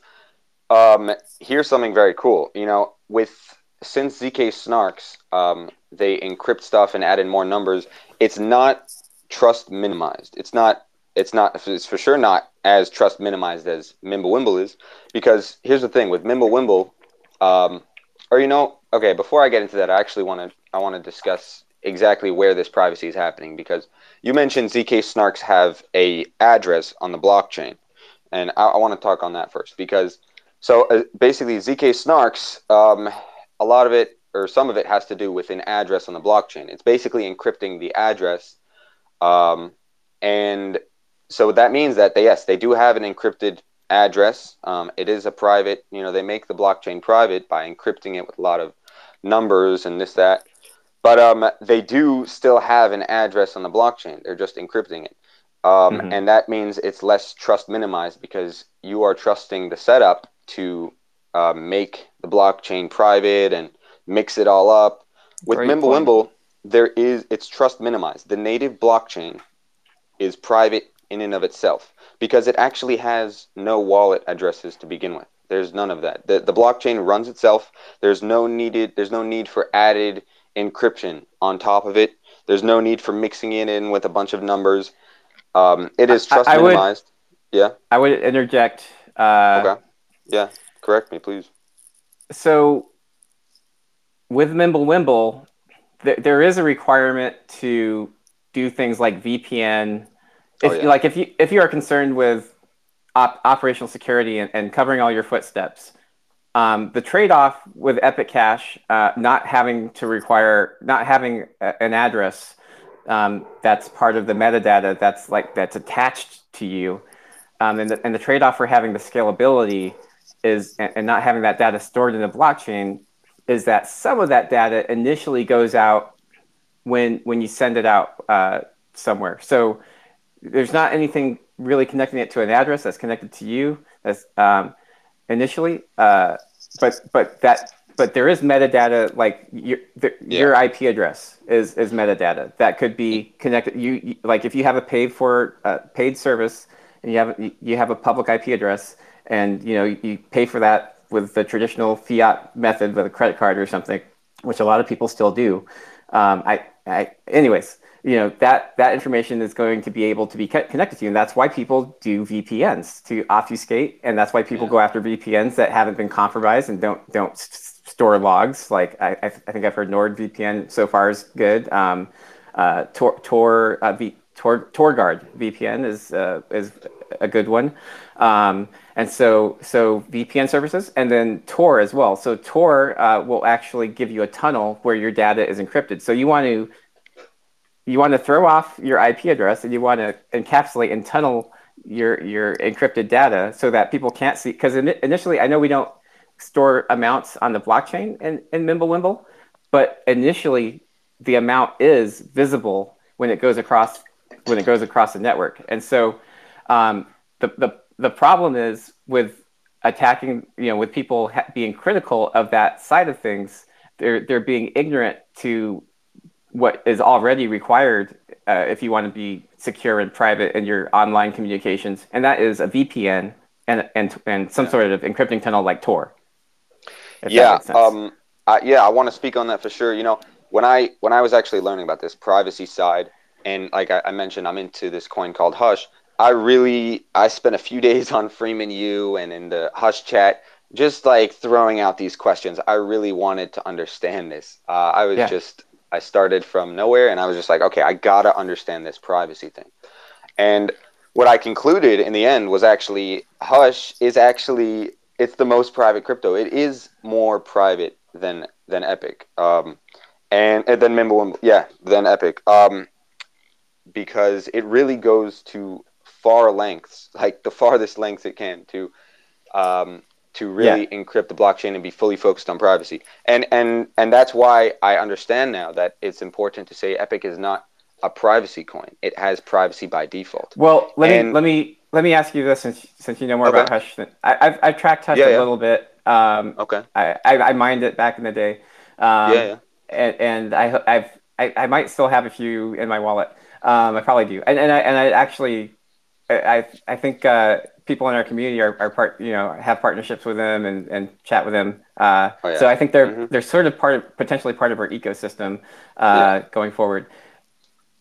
um, here's something very cool. You know, with since zk snarks, um, they encrypt stuff and add in more numbers. It's not trust minimized. It's not. It's not. It's for sure not as trust minimized as Mimblewimble is, because here's the thing with Mimblewimble, um, or you know, okay. Before I get into that, I actually want to. I want to discuss exactly where this privacy is happening because you mentioned zk snarks have a address on the blockchain, and I, I want to talk on that first because so uh, basically, ZK Snarks, um, a lot of it or some of it has to do with an address on the blockchain. It's basically encrypting the address, um, and so that means that they yes they do have an encrypted address. Um, it is a private. You know they make the blockchain private by encrypting it with a lot of numbers and this that. But um, they do still have an address on the blockchain. They're just encrypting it. Um, mm-hmm. And that means it's less trust minimized because you are trusting the setup to uh, make the blockchain private and mix it all up. With Mimblewimble, there is it's trust minimized. The native blockchain is private in and of itself because it actually has no wallet addresses to begin with. There's none of that. The, the blockchain runs itself. There's no needed. There's no need for added encryption on top of it. There's no need for mixing it in with a bunch of numbers. Um, it is trust I, I minimized. Yeah. I would interject. Uh, Okay. Yeah. Correct me, please. So with Mimblewimble, th- there is a requirement to do things like VPN. If Oh, yeah. like if you if you are concerned with op- operational security and, and covering all your footsteps, um, the trade-off with Epic Cash uh, not having to require not having a, an address um, that's part of the metadata that's like that's attached to you, um, and the, and the trade-off for having the scalability is and, and not having that data stored in the blockchain is that some of that data initially goes out when when you send it out uh, somewhere. So there's not anything really connecting it to an address that's connected to you. That's um, initially, uh, but but that but there is metadata like your the, your IP address is is metadata that could be connected. You, you like if you have a paid for uh, paid service and you have you- you have a public IP address and you know you pay for that with the traditional fiat method with a credit card or something, which a lot of people still do. Um, I, I, anyways, you know that that information is going to be able to be connected to you, and that's why people do VPNs to obfuscate, and that's why people Yeah. go after VPNs that haven't been compromised and don't don't store logs. Like I, I think I've heard NordVPN so far is good. Um, uh, Tor Tor, uh, v, Tor TorGuard VPN is uh, is a good one. Um, and so so VPN services and then Tor as well. So Tor uh, will actually give you a tunnel where your data is encrypted. So you want to you want to throw off your IP address and you want to encapsulate and tunnel your your encrypted data so that people can't see. Because initially, I know we don't store amounts on the blockchain in, in Mimblewimble, but initially the amount is visible when it goes across when it goes across the network. And so um, the, the the problem is with attacking, you know, with people ha- being critical of that side of things, they're they're being ignorant to what is already required uh, if you want to be secure and private in your online communications, and that is a VPN and and and some sort of encrypting tunnel like Tor. yeah um I, yeah i want to speak on that for sure you know when i when i was actually learning about this privacy side and like i, I mentioned i'm into this coin called hush i really i spent a few days on freeman u and in the hush chat just like throwing out these questions i really wanted to understand this uh, i was Yeah. just i started from nowhere and i was just like okay i gotta understand this privacy thing. And what I concluded in the end was actually Hush is actually it's the most private crypto. It is more private than than Epic, um, and, and then Mimblewimble, yeah, than Epic, um, because it really goes to far lengths, like the farthest lengths it can to um, to really encrypt the blockchain and be fully focused on privacy. And and and that's why I understand now that it's important to say Epic is not a privacy coin. It has privacy by default. Well, let And- me let me let me ask you this since since you know more Okay. about Hush. I, I've I've tracked Hush Yeah, a yeah. little bit. Um, Okay. I, I I mined it back in the day. Um, Yeah, yeah. And, and I I've I, I might still have a few in my wallet. Um, I probably do. And and I and I actually I I, I think uh, people in our community are, are part you know have partnerships with them and, and chat with them. Uh, Oh, yeah. So I think they're Mhm. they're sort of part of potentially part of our ecosystem uh, going forward.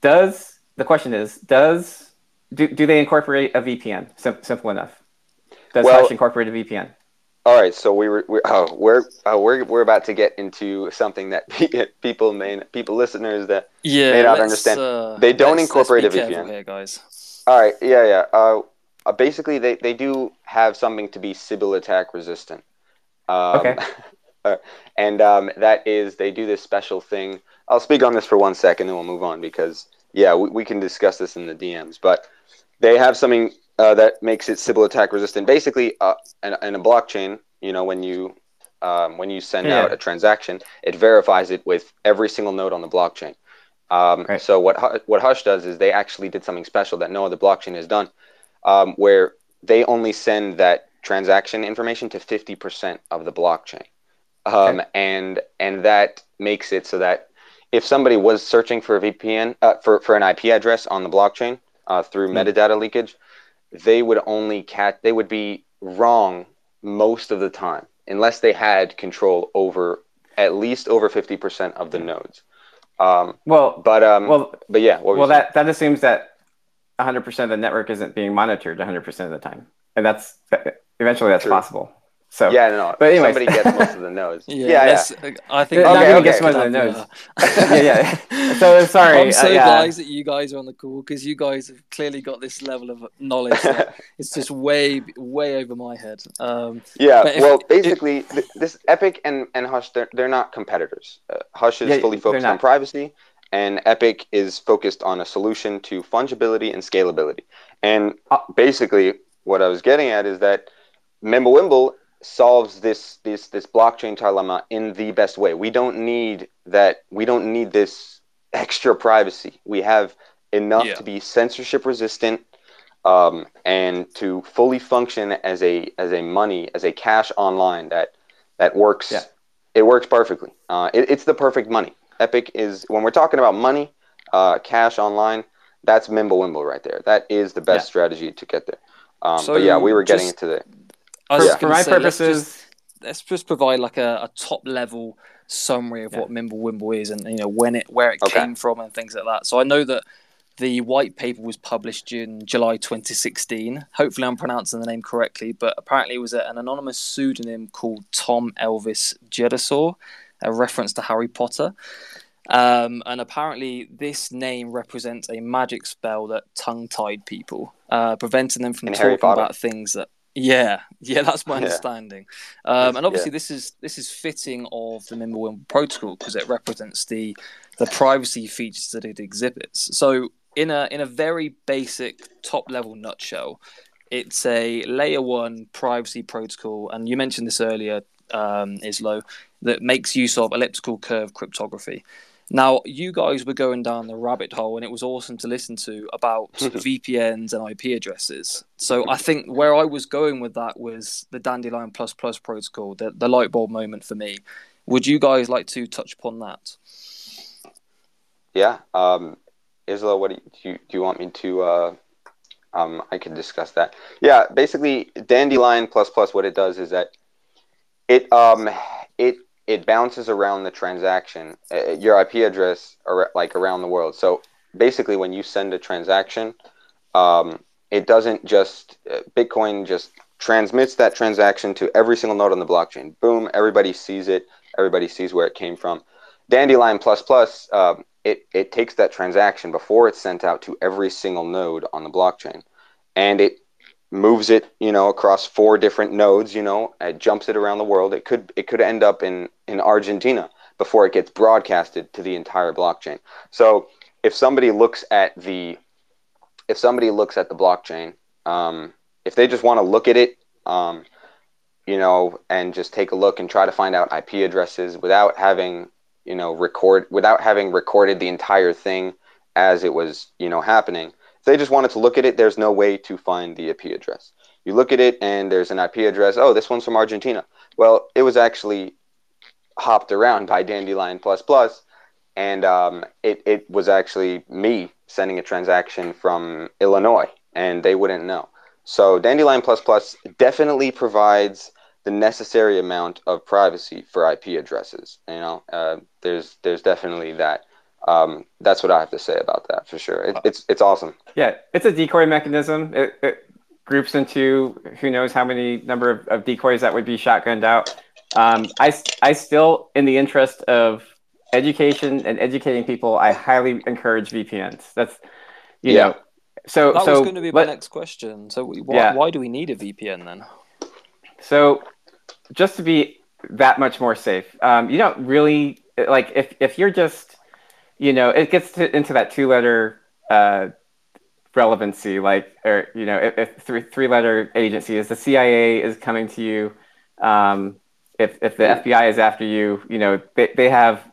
Does the question is does do, do they incorporate a VPN? Sim- simple enough. Does Well- Hush incorporate a VPN? All right, so we were we're oh, we're uh, we're we're about to get into something that people may people listeners that Yeah, May not understand. uh, They don't let's- let's incorporate be a VPN. here, guys. All right yeah yeah uh, uh basically they they do have something to be Sybil attack resistant. Um, Okay. uh, and um, that is they do this special thing. I'll speak on this for one second, then we'll move on because yeah we, we can discuss this in the DMs, but they have something uh, that makes it Sybil attack resistant. Basically, uh, in, in a blockchain, you know, when you um, when you send Yeah. out a transaction, it verifies it with every single node on the blockchain. Um, Right. So what what Hush does is they actually did something special that no other blockchain has done, um, where they only send that transaction information to fifty percent of the blockchain, um, and and that makes it so that if somebody was searching for a VPN uh, for for an IP address on the blockchain uh, through Hmm. metadata leakage, they would only cat they would be wrong most of the time unless they had control over at least over 50% of the nodes um, Well, but um well, but yeah what well you saying? that that assumes that 100% of the network isn't being monitored 100% of the time, and that's eventually that's True. possible. So yeah, no. But anyway, somebody gets most of the nodes. yeah, yeah, yeah. I think okay, okay, gets most of the nodes. yeah, yeah. So sorry. I'm so uh, yeah. glad that you guys are on the call because you guys have clearly got this level of knowledge. it's just way, way over my head. Um, yeah. If, well, basically, if, this Epic and and Hush, they're they're not competitors. Uh, Hush is yeah, fully focused on privacy, and Epic is focused on a solution to fungibility and scalability. And uh, basically, what I was getting at is that Mimblewimble solves this this this blockchain dilemma in the best way. We don't need that. We don't need this extra privacy. We have enough yeah. to be censorship resistant um, and to fully function as a as a money as a cash online that that works. Yeah. It works perfectly. Uh, it, it's the perfect money. Epic is when we're talking about money, uh, cash online. That's Mimblewimble right there. That is the best yeah. strategy to get there. Um, so but yeah, we were getting into the for, for my say, purposes, let's just, let's just, provide like a, a top level summary of yeah. what Mimblewimble is and you know when it where it okay. came from and things like that. So I know that the white paper was published in July 2016. Hopefully, I'm pronouncing the name correctly, but apparently, it was an anonymous pseudonym called Tom Elvis Jedusor, a reference to Harry Potter. Um, and apparently, this name represents a magic spell that tongue tied people, uh, preventing them from in talking about things that yeah, yeah, that's my understanding. Um, and obviously, yeah. this is this is fitting of the Mimblewimble protocol because it represents the the privacy features that it exhibits. So, in a in a very basic top level nutshell, it's a layer one privacy protocol, and you mentioned this earlier, um, Islo, that makes use of elliptical curve cryptography. Now, you guys were going down the rabbit hole, and it was awesome to listen to about VPNs and IP addresses. So, I think where I was going with that was the Dandelion Plus Plus protocol, the, the light bulb moment for me. Would you guys like to touch upon that? Yeah, um, Islo, what do you, do you, do you want me to? Uh, um, I can discuss that. Yeah, basically, Dandelion Plus Plus. What it does is that it um, it it bounces around the transaction, uh, your IP address, like around the world. So basically, when you send a transaction, um, it doesn't just uh, Bitcoin just transmits that transaction to every single node on the blockchain. Boom, everybody sees it. Everybody sees where it came from. Dandelion plus plus, um, it it takes that transaction before it's sent out to every single node on the blockchain, and it moves it, you know, across four different nodes, you know, it jumps it around the world. It could it could end up in in Argentina before it gets broadcasted to the entire blockchain. So if somebody looks at the if somebody looks at the blockchain, um, if they just want to look at it, um, you know, and just take a look and try to find out IP addresses without having you know record without having recorded the entire thing as it was you know happening they just wanted to look at it, there's no way to find the IP address. You look at it and there's an IP address. Oh, this one's from Argentina. Well, it was actually hopped around by Dandelion Plus Plus, and um, it it was actually me sending a transaction from Illinois, and they wouldn't know. So Dandelion Plus Plus definitely provides the necessary amount of privacy for IP addresses. You know, uh, there's there's definitely that um, that's what I have to say about that for sure. It, it's it's awesome. Yeah, it's a decoy mechanism. It, it groups into who knows how many number of, of decoys that would be shotgunned out. Um, I I still, in the interest of education and educating people, I highly encourage VPNs. That's you yeah. know. So that so was going to be my let, next question. So why, yeah. why do we need a VPN then? So just to be that much more safe, um, you don't really like if if you're just you know, it gets to, into that two letter uh, relevancy, like, or, you know, if, if three, three letter agency is the CIA is coming to you, um, if, if the FBI is after you, you know, they, they have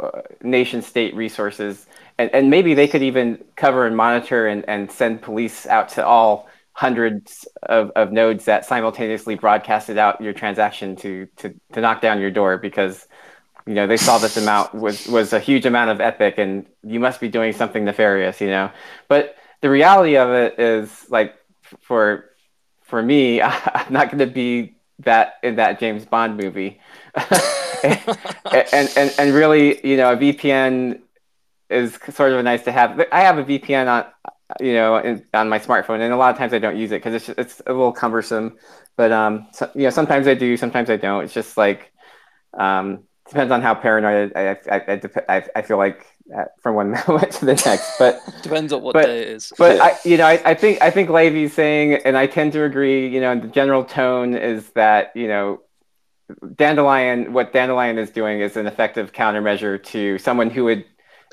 uh, nation state resources and, and maybe they could even cover and monitor and, and send police out to all hundreds of, of nodes that simultaneously broadcasted out your transaction to, to, to knock down your door because you know they saw this amount was was a huge amount of epic and you must be doing something nefarious you know but the reality of it is like for for me i'm not going to be that in that james bond movie and, and and really you know a vpn is sort of nice to have i have a vpn on you know, in, on my smartphone, and a lot of times I don't use it because it's it's a little cumbersome. But um, so, you know, sometimes I do, sometimes I don't. It's just like um, depends on how paranoid I I, I, I feel like uh, from one moment to the next. But depends on what but, day it is. But I, you know, I, I think I think Levy's saying, and I tend to agree. You know, the general tone is that you know Dandelion, what Dandelion is doing is an effective countermeasure to someone who would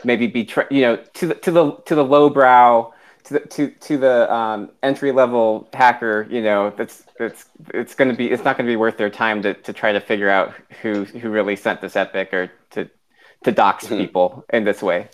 maybe be, tra- you know, to the to the to the lowbrow, to the to to the um, entry level hacker. You know, that's it's it's going to be it's not going to be worth their time to to try to figure out who who really sent this epic or to to dox hmm. people in this way.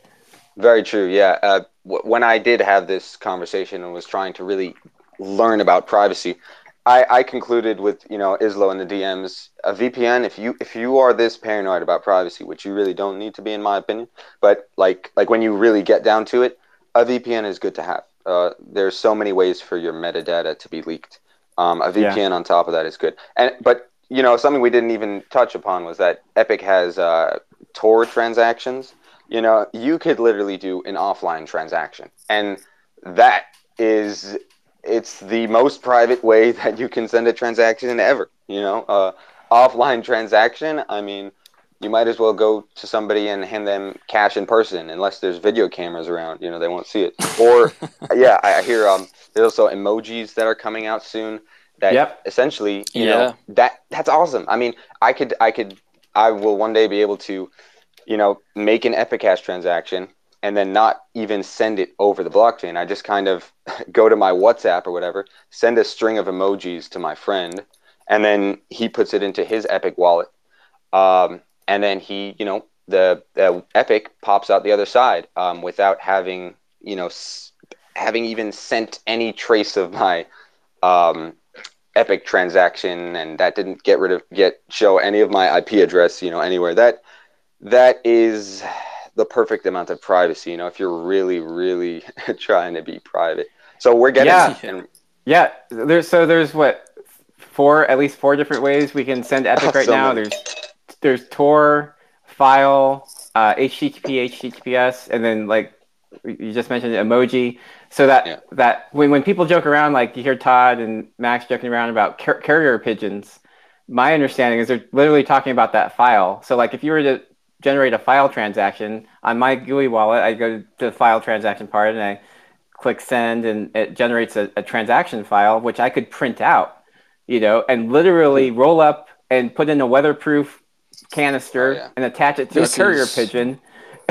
Very true. Yeah. Uh, w- when I did have this conversation and was trying to really learn about privacy, I, I concluded with you know Islo in the DMs a VPN if you if you are this paranoid about privacy which you really don't need to be in my opinion but like like when you really get down to it a VPN is good to have uh, there's so many ways for your metadata to be leaked um, a VPN yeah. on top of that is good and but you know something we didn't even touch upon was that Epic has uh, Tor transactions you know you could literally do an offline transaction and that is it's the most private way that you can send a transaction ever. You know, uh, offline transaction. I mean, you might as well go to somebody and hand them cash in person, unless there's video cameras around. You know, they won't see it. Or, yeah, I hear um, there's also emojis that are coming out soon. That yep. essentially, you yeah. know, that that's awesome. I mean, I could, I could, I will one day be able to, you know, make an Epicash transaction and then not even send it over the blockchain. I just kind of go to my WhatsApp or whatever, send a string of emojis to my friend, and then he puts it into his Epic wallet. Um, and then he, you know, the, the Epic pops out the other side um, without having, you know, s- having even sent any trace of my um, Epic transaction, and that didn't get rid of get show any of my IP address, you know, anywhere. That that is the perfect amount of privacy. You know, if you're really, really trying to be private. So we're getting yeah. And, yeah, there's so there's what four at least four different ways we can send Epic right now. There's there's Tor, file, uh, HTTP, HTTPS, and then like you just mentioned emoji. So that yeah. that when when people joke around, like you hear Todd and Max joking around about car- carrier pigeons, my understanding is they're literally talking about that file. So like if you were to generate a file transaction on my GUI wallet. I go to the file transaction part and I click send, and it generates a, a transaction file which I could print out, you know, and literally roll up and put in a weatherproof canister oh, yeah. and attach it to this a courier is... pigeon.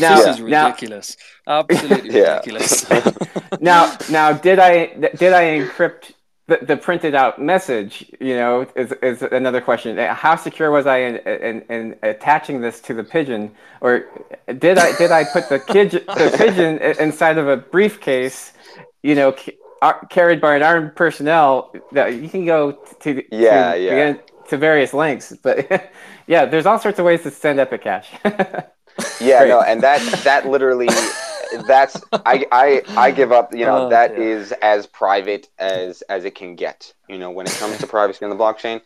now, this is ridiculous. Now, Absolutely ridiculous. now, now, did I did I encrypt the, the printed out message, you know, is, is another question. How secure was I in, in, in attaching this to the pigeon, or did I did I put the kid the pigeon inside of a briefcase, you know, uh, carried by an armed personnel? That you can go to yeah to, yeah to various lengths, but yeah, there's all sorts of ways to send Epic Cash. yeah, no, and that that literally that's I, I I give up. You know, oh, that yeah. is as private as as it can get. You know, when it comes to privacy on the blockchain,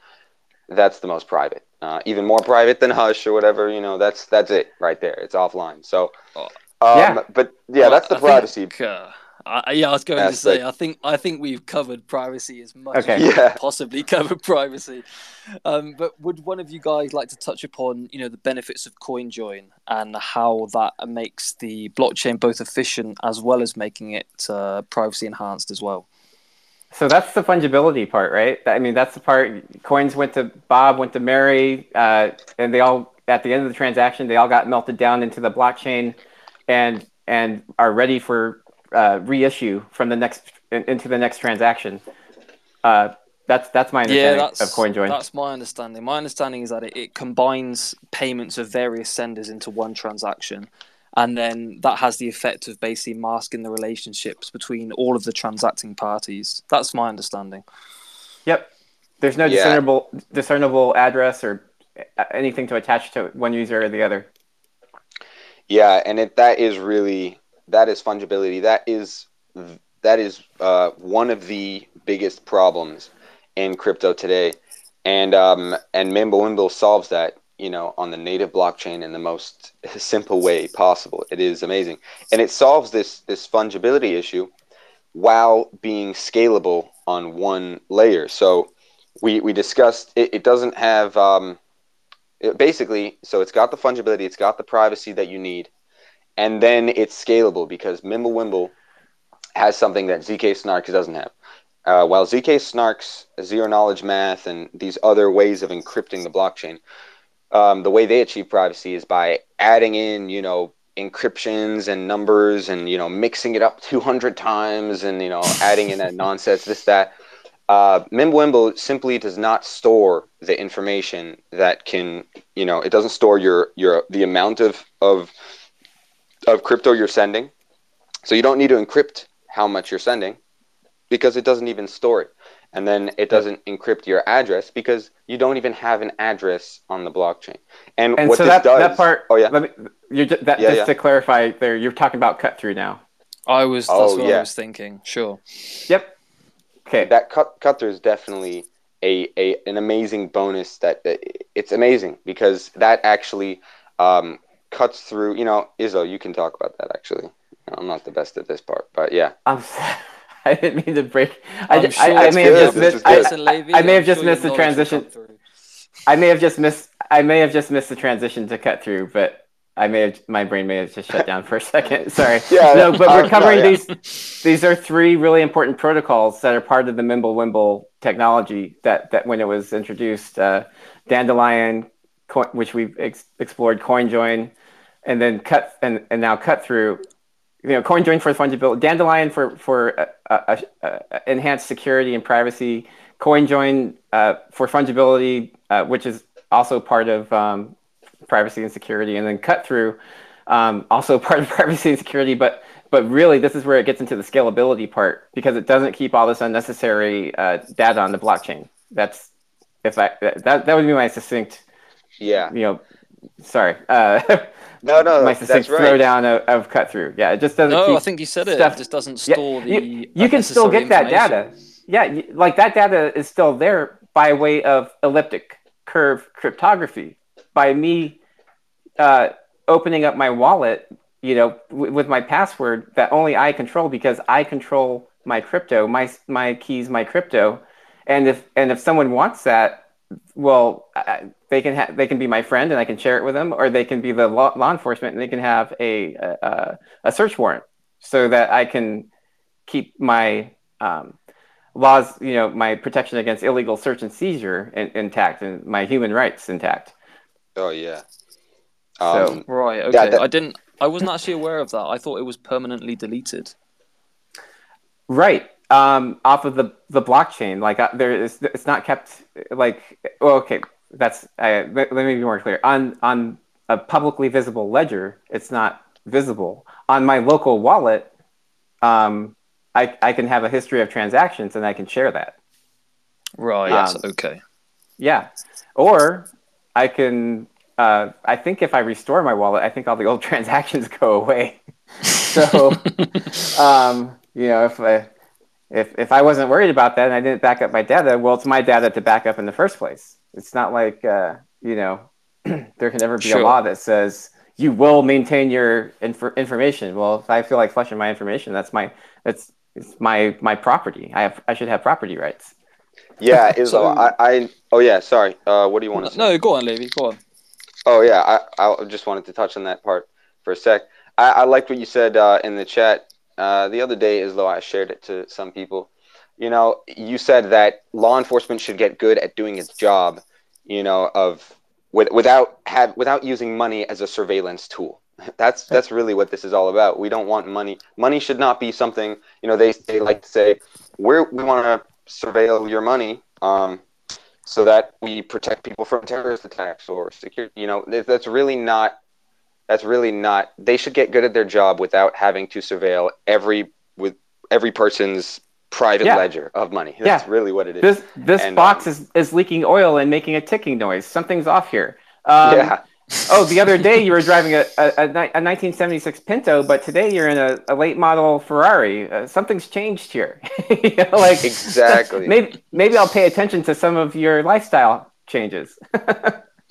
that's the most private. Uh, even more private than Hush or whatever. You know, that's that's it right there. It's offline. So, oh. um, yeah. but yeah, well, that's the I privacy. Think, uh, I, yeah, I was going to say. I think I think we've covered privacy as much okay. as yeah. possibly covered privacy. Um, but would one of you guys like to touch upon, you know, the benefits of CoinJoin and how that makes the blockchain both efficient as well as making it uh, privacy enhanced as well? So that's the fungibility part, right? I mean, that's the part. Coins went to Bob, went to Mary, uh, and they all at the end of the transaction, they all got melted down into the blockchain, and and are ready for uh, reissue from the next in, into the next transaction. Uh, that's that's my understanding yeah, that's, of CoinJoin. That's my understanding. My understanding is that it, it combines payments of various senders into one transaction, and then that has the effect of basically masking the relationships between all of the transacting parties. That's my understanding. Yep. There's no yeah. discernible discernible address or anything to attach to one user or the other. Yeah, and it, that is really that is fungibility. That is that is uh, one of the biggest problems in crypto today, and um, and Mimblewimble solves that. you know, on the native blockchain in the most simple way possible. It is amazing, and it solves this this fungibility issue while being scalable on one layer. So we we discussed it, it doesn't have um, it basically so it's got the fungibility, it's got the privacy that you need, and then it's scalable because Mimblewimble has something that zk snarks doesn't have. Uh, while zk snarks zero knowledge math and these other ways of encrypting the blockchain um, the way they achieve privacy is by adding in, you know, encryptions and numbers and you know mixing it up 200 times and you know adding in that nonsense this that uh, Mimblewimble simply does not store the information that can you know it doesn't store your your the amount of of of crypto you're sending so you don't need to encrypt how much you're sending because it doesn't even store it and then it doesn't encrypt your address because you don't even have an address on the blockchain. And, and what so this that, does, that part. Oh yeah. Let me. You're that, Yeah, just yeah. to clarify, there you're talking about cut through now. I was. That's Oh, what yeah. I was thinking. Sure. Yep. Okay. that cut cut through is definitely a, a an amazing bonus that, that it's amazing because that actually um, cuts through you know Islo you can talk about that actually I'm not the best at this part but yeah I'm. s- I didn't mean to break. I, sure I, I may have just missed. I, good. Listen, Levy, I may have just sure missed the transition. I may have just missed. I may have just missed the transition to cut through, but I may have. My brain may have just shut down for a second. Sorry. Yeah, No, but we're no, covering yeah. these. These are three really important protocols that are part of the Mimblewimble technology that that when it was introduced, uh, Dandelion, which we've ex- explored, CoinJoin, and then cut and, and now cut through. You know, CoinJoin for fungibility, Dandelion for for uh, uh, uh, enhanced security and privacy, CoinJoin for fungibility, which is also part of um, privacy and security, and then cut through, um, also part of privacy and security. But but really, this is where it gets into the scalability part because it doesn't keep all this unnecessary uh, data on the blockchain. That's if I that that would be my succinct, yeah you know, sorry, uh, no no my that's succinct right throwdown of, of cut through. Yeah, it just doesn't. No, keep I think you said it. stuff- It just doesn't Yeah, store the. you, you can still get that data. Yeah, you- like that data is still there by way of elliptic curve cryptography. By me uh, opening up my wallet, you know, w- with my password that only I control because I control my crypto, my my keys, my crypto, and if and if someone wants that, well, I, they can ha- they can be my friend and I can share it with them, or they can be the law, law enforcement and they can have a, a a search warrant so that I can keep my um, laws, you know, my protection against illegal search and seizure in, intact and my human rights intact. oh yeah So- um, Right. Okay. Yeah, that- I didn't. I wasn't actually aware of that. I thought it was permanently deleted. Right. Um, off of the, the blockchain, like uh, there is, it's not kept like, well, okay, that's, I, let, let me be more clear. On, on a publicly visible ledger, it's not visible. On my local wallet, um, I, I can have a history of transactions and I can share that. Right. Yes. Okay. Yeah. Or I can, uh, I think if I restore my wallet, I think all the old transactions go away. so, um, you know, if I, if, if I wasn't worried about that and I didn't back up my data, well, it's my data to back up in the first place. It's not like, uh, you know, there can never be Sure. a law that says you will maintain your inf- information. Well, if I feel like flushing my information, that's my, that's, it's my, my property. I have, I should have property rights. yeah Islo, So- I, I oh yeah sorry uh, what do you want to say No, go on, Levy. Go on. Oh yeah, I, I just wanted to touch on that part for a sec. I, I liked what you said uh, in the chat uh, the other day, as though I shared it to some people. You know, you said that law enforcement should get good at doing its job. You know, of with, without have without using money as a surveillance tool. That's that's really what this is all about. We don't want money. Money should not be something. You know, they they like to say we're we want to surveil your money. Um, so that we protect people from terrorist attacks or security. You know, that's really not. That's really not. They should get good at their job without having to surveil every with every person's private Yeah. ledger of money. That's Yeah. really what it is. This this And, box um, is, is leaking oil and making a ticking noise. Something's off here. Um, yeah, Oh, the other day you were driving a, a, a, 1976 Pinto, but today you're in a, a late model Ferrari. Uh, something's changed here. You know, like Exactly. Maybe maybe I'll pay attention to some of your lifestyle changes.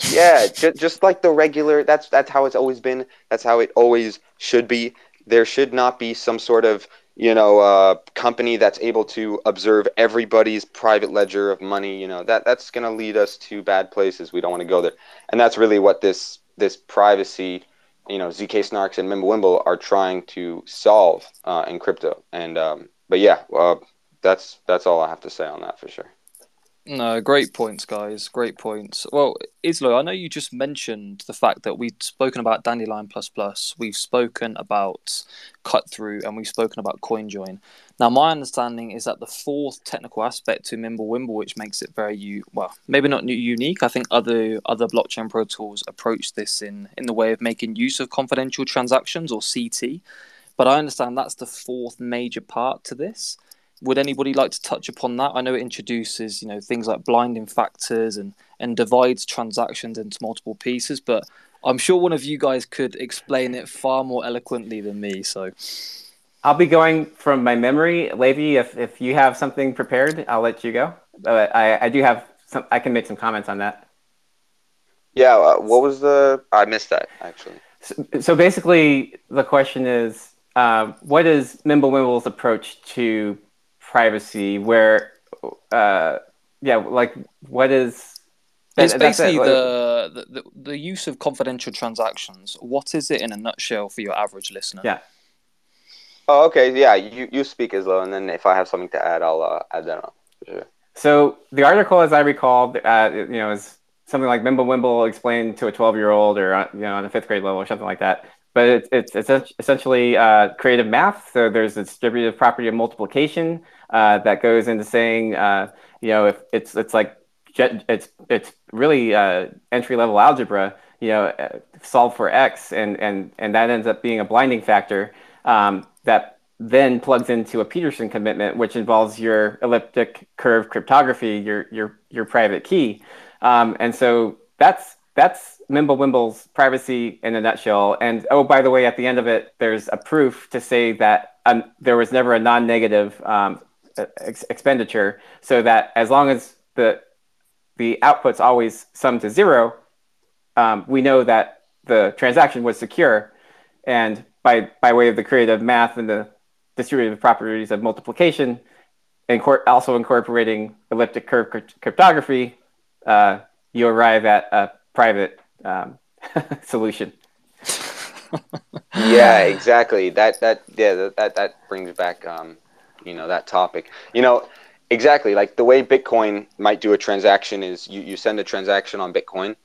Yeah, just, just like the regular. That's that's how it's always been. That's how it always should be. There should not be some sort of you know uh, company that's able to observe everybody's private ledger of money. You know that that's going to lead us to bad places. We don't want to go there, and that's really what this this privacy, you know, zk snarks and Mimblewimble are trying to solve uh, in crypto. And um, but yeah, uh, that's that's all I have to say on that for sure. No, great points, guys. Great points. Well, Islo, I know you just mentioned the fact that we've spoken about Dandelion Plus Plus, we've spoken about Cut Through, and we've spoken about CoinJoin. Now, my understanding is that the fourth technical aspect to Mimblewimble, which makes it very u- well, maybe not unique. I think other other blockchain protocols approach this in in the way of making use of confidential transactions or CT. But I understand that's the fourth major part to this would anybody like to touch upon that? I know it introduces, you know, things like blinding factors and and divides transactions into multiple pieces, but I'm sure one of you guys could explain it far more eloquently than me. So I'll be going from my memory. Levy, if, if you have something prepared, I'll let you go. But I, I do have some, I can make some comments on that. Yeah, uh, what was the, I missed that actually. So, so basically, the question is uh, what is Mimblewimble's approach to privacy where uh, yeah like what is it's basically it. the, the the use of confidential transactions what is it in a nutshell for your average listener yeah oh okay yeah you you speak Islo and then if i have something to add i'll uh, add that on sure. so the article as i recall uh, you know is something like Mimblewimble explained to a 12 year old or uh, you know on a fifth grade level or something like that but it's, it's, essentially uh, creative math. So there's a distributive property of multiplication uh, that goes into saying, uh, you know, if it's it's like it's it's really uh, entry level algebra. You know, uh, solve for x, and and and that ends up being a blinding factor um, that then plugs into a Pedersen commitment, which involves your elliptic curve cryptography, your your your private key, um, and so that's that's Mimblewimble's privacy in a nutshell. And oh, by the way, at the end of it, there's a proof to say that um, there was never a non-negative um, ex- expenditure, so that as long as the the outputs always sum to zero, um, we know that the transaction was secure. And by by way of the creative math and the distributive properties of multiplication, and also incorporating elliptic curve cryptography, uh, you arrive at a private um, solution. yeah, exactly. That that yeah that that brings back um, you know that topic. You know exactly like the way Bitcoin might do a transaction is you you send a transaction on Bitcoin.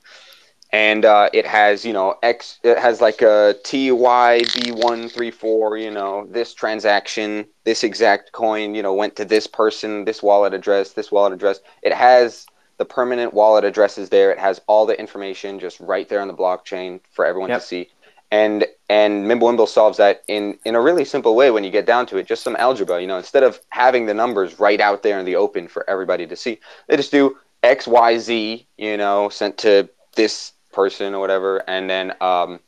And uh, it has, you know, X. It has like a TYB one three four. You know, this transaction, this exact coin, you know, went to this person, this wallet address, this wallet address. It has the permanent wallet address is there. It has all the information just right there on the blockchain for everyone yep. to see. And and Mimblewimble solves that in in a really simple way when you get down to it, just some algebra. You know, instead of having the numbers right out there in the open for everybody to see, they just do X Y Z. You know, sent to this person or whatever, and then um,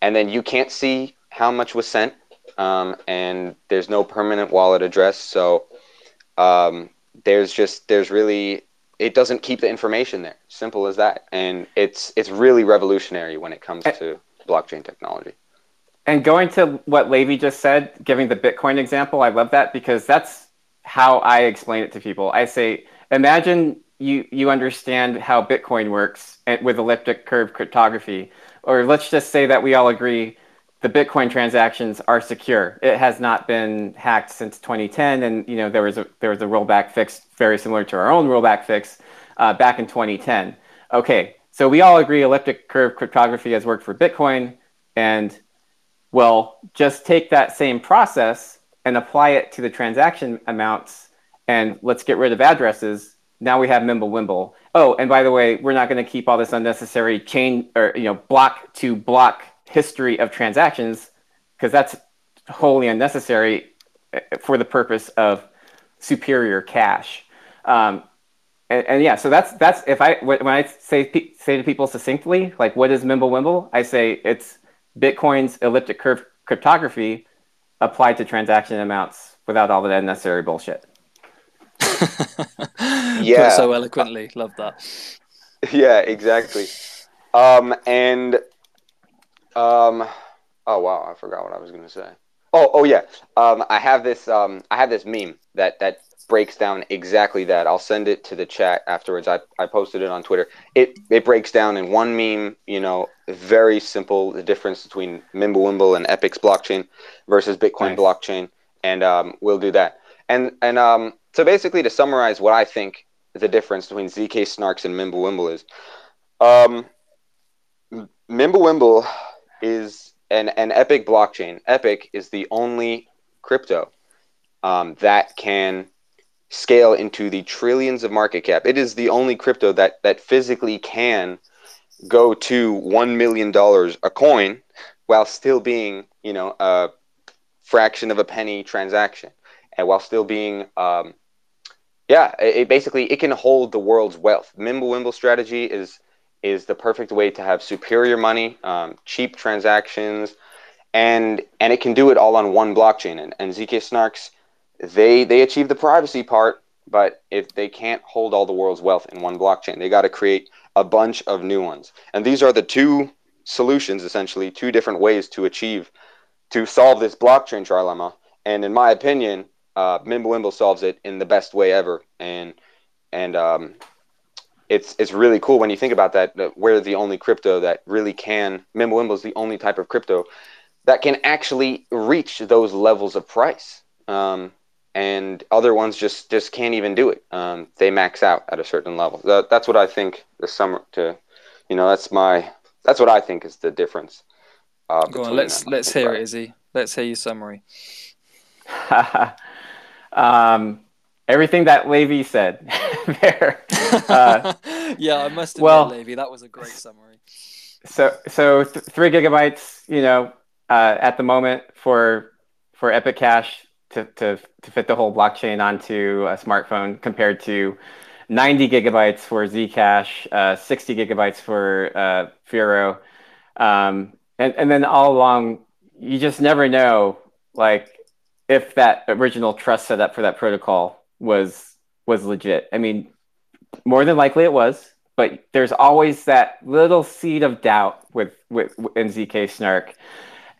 and then you can't see how much was sent, um, and there's no permanent wallet address, so um, there's just there's really it doesn't keep the information there. Simple as that. And it's it's really revolutionary when it comes to blockchain technology. And going to what Levy just said, giving the Bitcoin example, I love that because that's how I explain it to people. I say, imagine you you understand how Bitcoin works with elliptic curve cryptography, or let's just say that we all agree the Bitcoin transactions are secure. It has not been hacked since 2010, and you know there was a there was a rollback fix very similar to our own rollback fix uh, back in 2010. Okay, so we all agree elliptic curve cryptography has worked for Bitcoin, and well, just take that same process and apply it to the transaction amounts, and let's get rid of addresses. Now we have Mimblewimble. Oh, and by the way, we're not going to keep all this unnecessary chain or you know block to block history of transactions because that's wholly unnecessary eh, for the purpose of superior cash. Um, and, and, yeah, so that's that's if I when I say say to people succinctly, like what is Mimblewimble? I say it's Bitcoin's elliptic curve cryptography applied to transaction amounts without all the unnecessary bullshit. yeah, so eloquently, love that. yeah, exactly. Um, and um, oh wow, I forgot what I was gonna say. Oh, oh yeah. Um, I have this. Um, I have this meme that that breaks down exactly that. I'll send it to the chat afterwards. I, I posted it on Twitter. It it breaks down in one meme. You know, very simple. The difference between Mimblewimble and Epic's blockchain versus Bitcoin nice. blockchain, and um, we'll do that. And and um, so basically, to summarize, what I think the difference between zk snarks and Mimblewimble is, um, Mimblewimble is an an Epic blockchain. Epic is the only crypto um, that can scale into the trillions of market cap. It is the only crypto that that physically can go to one million dollars a coin while still being, you know, a fraction of a penny transaction, and while still being, um, yeah, it, it basically it can hold the world's wealth. Mimblewimble strategy is is the perfect way to have superior money, um, cheap transactions, and and it can do it all on one blockchain. And, and zk snarks they they achieve the privacy part, but if they can't hold all the world's wealth in one blockchain, they got to create a bunch of new ones. And these are the two solutions, essentially, two different ways to achieve to solve this blockchain trilemma. And in my opinion, uh, Mimblewimble solves it in the best way ever. And and um, it's it's really cool when you think about that. that we're the only crypto that really can. Mimblewimble is the only type of crypto that can actually reach those levels of price. Um, and other ones just just can't even do it. Um, they max out at a certain level. That, that's what I think the summer to, you know, that's my that's what I think is the difference. Uh, Go on, let's them. let's hear it, Izzy. Let's hear your summary. um, everything that Levy said there. Uh, yeah, I must admit, well, Levy, that was a great summary. So so th- three gigabytes, you know, uh, at the moment for for Epic Cash to, to, to fit the whole blockchain onto a smartphone compared to 90 gigabytes for Zcash, uh, 60 gigabytes for uh, Firo. Um, and, and then all along, you just never know, like, if that original trust setup for that protocol was was legit. I mean, more than likely it was, but there's always that little seed of doubt with, with in zk snark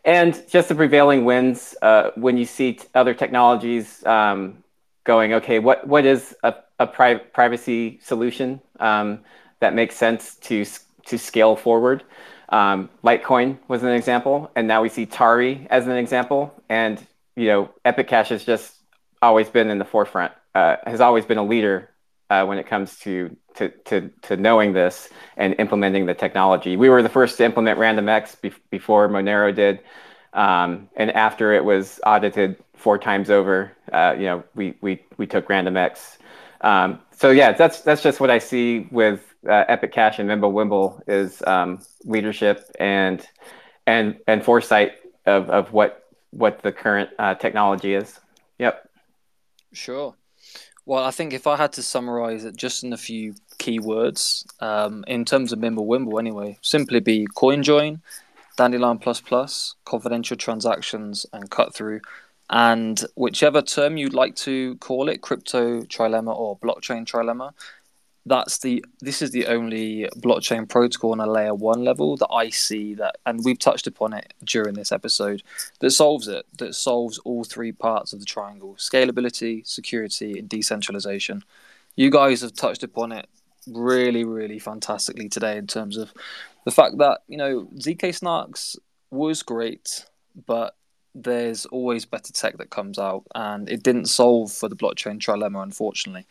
and just the prevailing winds uh, when you see t- other technologies um, going, okay, what, what is a, a pri- privacy solution um, that makes sense to, to scale forward? Um, Litecoin was an example, and now we see Tari as an example. And you know, Epic Cash has just always been in the forefront, uh, has always been a leader uh, when it comes to, to, to, to, knowing this and implementing the technology. We were the first to implement RandomX be- before Monero did. Um, and after it was audited four times over, uh, you know, we, we, we took RandomX. Um, so yeah, that's, that's just what I see with uh, Epic Cash and Mimblewimble is um, leadership and, and, and foresight of, of what, what the current uh, technology is. Yep. Sure. Well, I think if I had to summarize it just in a few key words, um, in terms of Mimblewimble anyway, simply be CoinJoin, Dandelion Plus Plus, confidential transactions, and cut through. And whichever term you'd like to call it, crypto trilemma or blockchain trilemma, that's the this is the only blockchain protocol on a layer one level that I see that, and we've touched upon it during this episode, that solves it, that solves all three parts of the triangle: scalability, security, and decentralization. You guys have touched upon it really, really fantastically today in terms of the fact that you know zk snarks was great, but there's always better tech that comes out, and it didn't solve for the blockchain trilemma, unfortunately.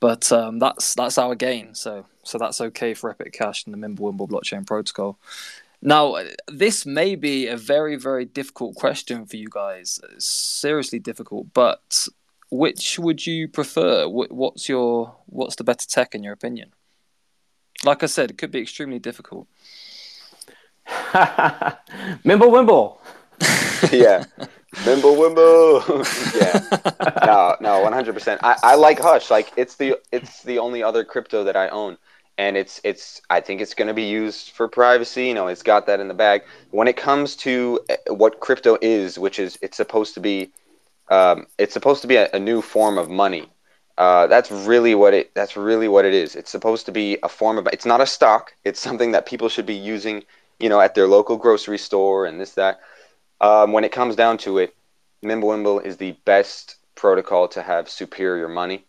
But um, that's that's our gain. So so that's okay for Epic Cash and the Mimblewimble blockchain protocol. Now, this may be a very very difficult question for you guys. It's seriously difficult, but which would you prefer? What's your what's the better tech in your opinion? Like I said, it could be extremely difficult. Mimblewimble. yeah. Mimblewimble. yeah. No, no, one hundred percent. I like Hush. Like it's the it's the only other crypto that I own. And it's it's I think it's gonna be used for privacy, you know, it's got that in the bag. When it comes to eh, what crypto is, which is it's supposed to be um, it's supposed to be a, a new form of money. Uh, that's really what it. That's really what it is. It's supposed to be a form of. It's not a stock. It's something that people should be using, you know, at their local grocery store and this that. Um, when it comes down to it, Mimblewimble is the best protocol to have superior money.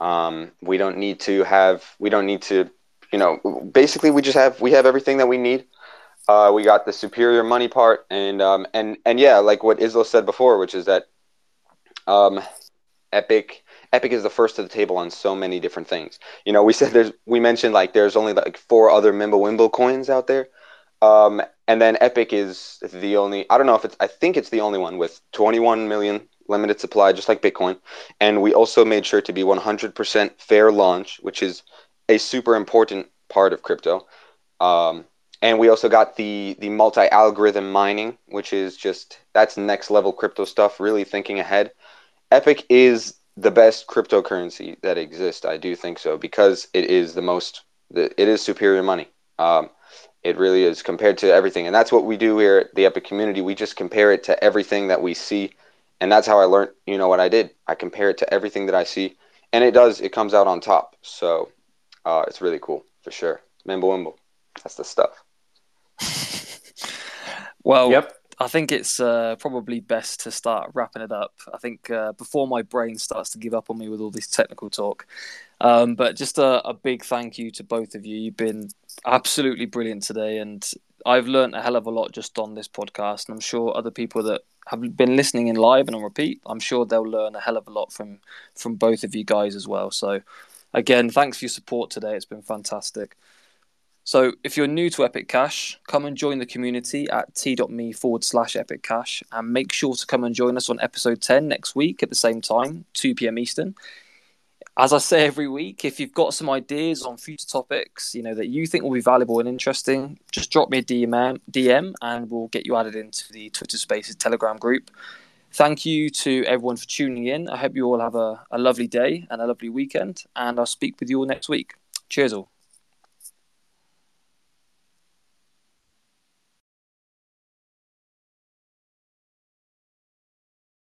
Um, we don't need to have. We don't need to. You know, basically, we just have. We have everything that we need. Uh, we got the superior money part, and um, and and yeah, like what Islo said before, which is that um, Epic Epic is the first to the table on so many different things. You know, we said there's we mentioned like there's only like four other Mimblewimble coins out there. Um, and then Epic is the only I don't know if it's I think it's the only one with 21 million limited supply just like Bitcoin. And we also made sure to be 100% fair launch, which is a super important part of crypto. Um, and we also got the the multi algorithm mining, which is just that's next level crypto stuff, really thinking ahead. Epic is the best cryptocurrency that exists. I do think so because it is the most, it is superior money. Um, it really is compared to everything, and that's what we do here at the Epic community. We just compare it to everything that we see, and that's how I learned. You know what I did? I compare it to everything that I see, and it does. It comes out on top. So uh, it's really cool for sure. Mimblewimble, that's the stuff. well, yep. I think it's uh, probably best to start wrapping it up. I think uh, before my brain starts to give up on me with all this technical talk. Um, but just a, a, big thank you to both of you. You've been absolutely brilliant today, and I've learned a hell of a lot just on this podcast. And I'm sure other people that have been listening in live and on repeat, I'm sure they'll learn a hell of a lot from from both of you guys as well. So, again, thanks for your support today. It's been fantastic. So if you're new to Epic Cash, come and join the community at t.me forward slash Epic Cash and make sure to come and join us on episode 10 next week at the same time, 2 p.m. Eastern. As I say every week, if you've got some ideas on future topics, you know, that you think will be valuable and interesting, just drop me a DM, DM and we'll get you added into the Twitter Spaces Telegram group. Thank you to everyone for tuning in. I hope you all have a, a lovely day and a lovely weekend, and I'll speak with you all next week. Cheers all.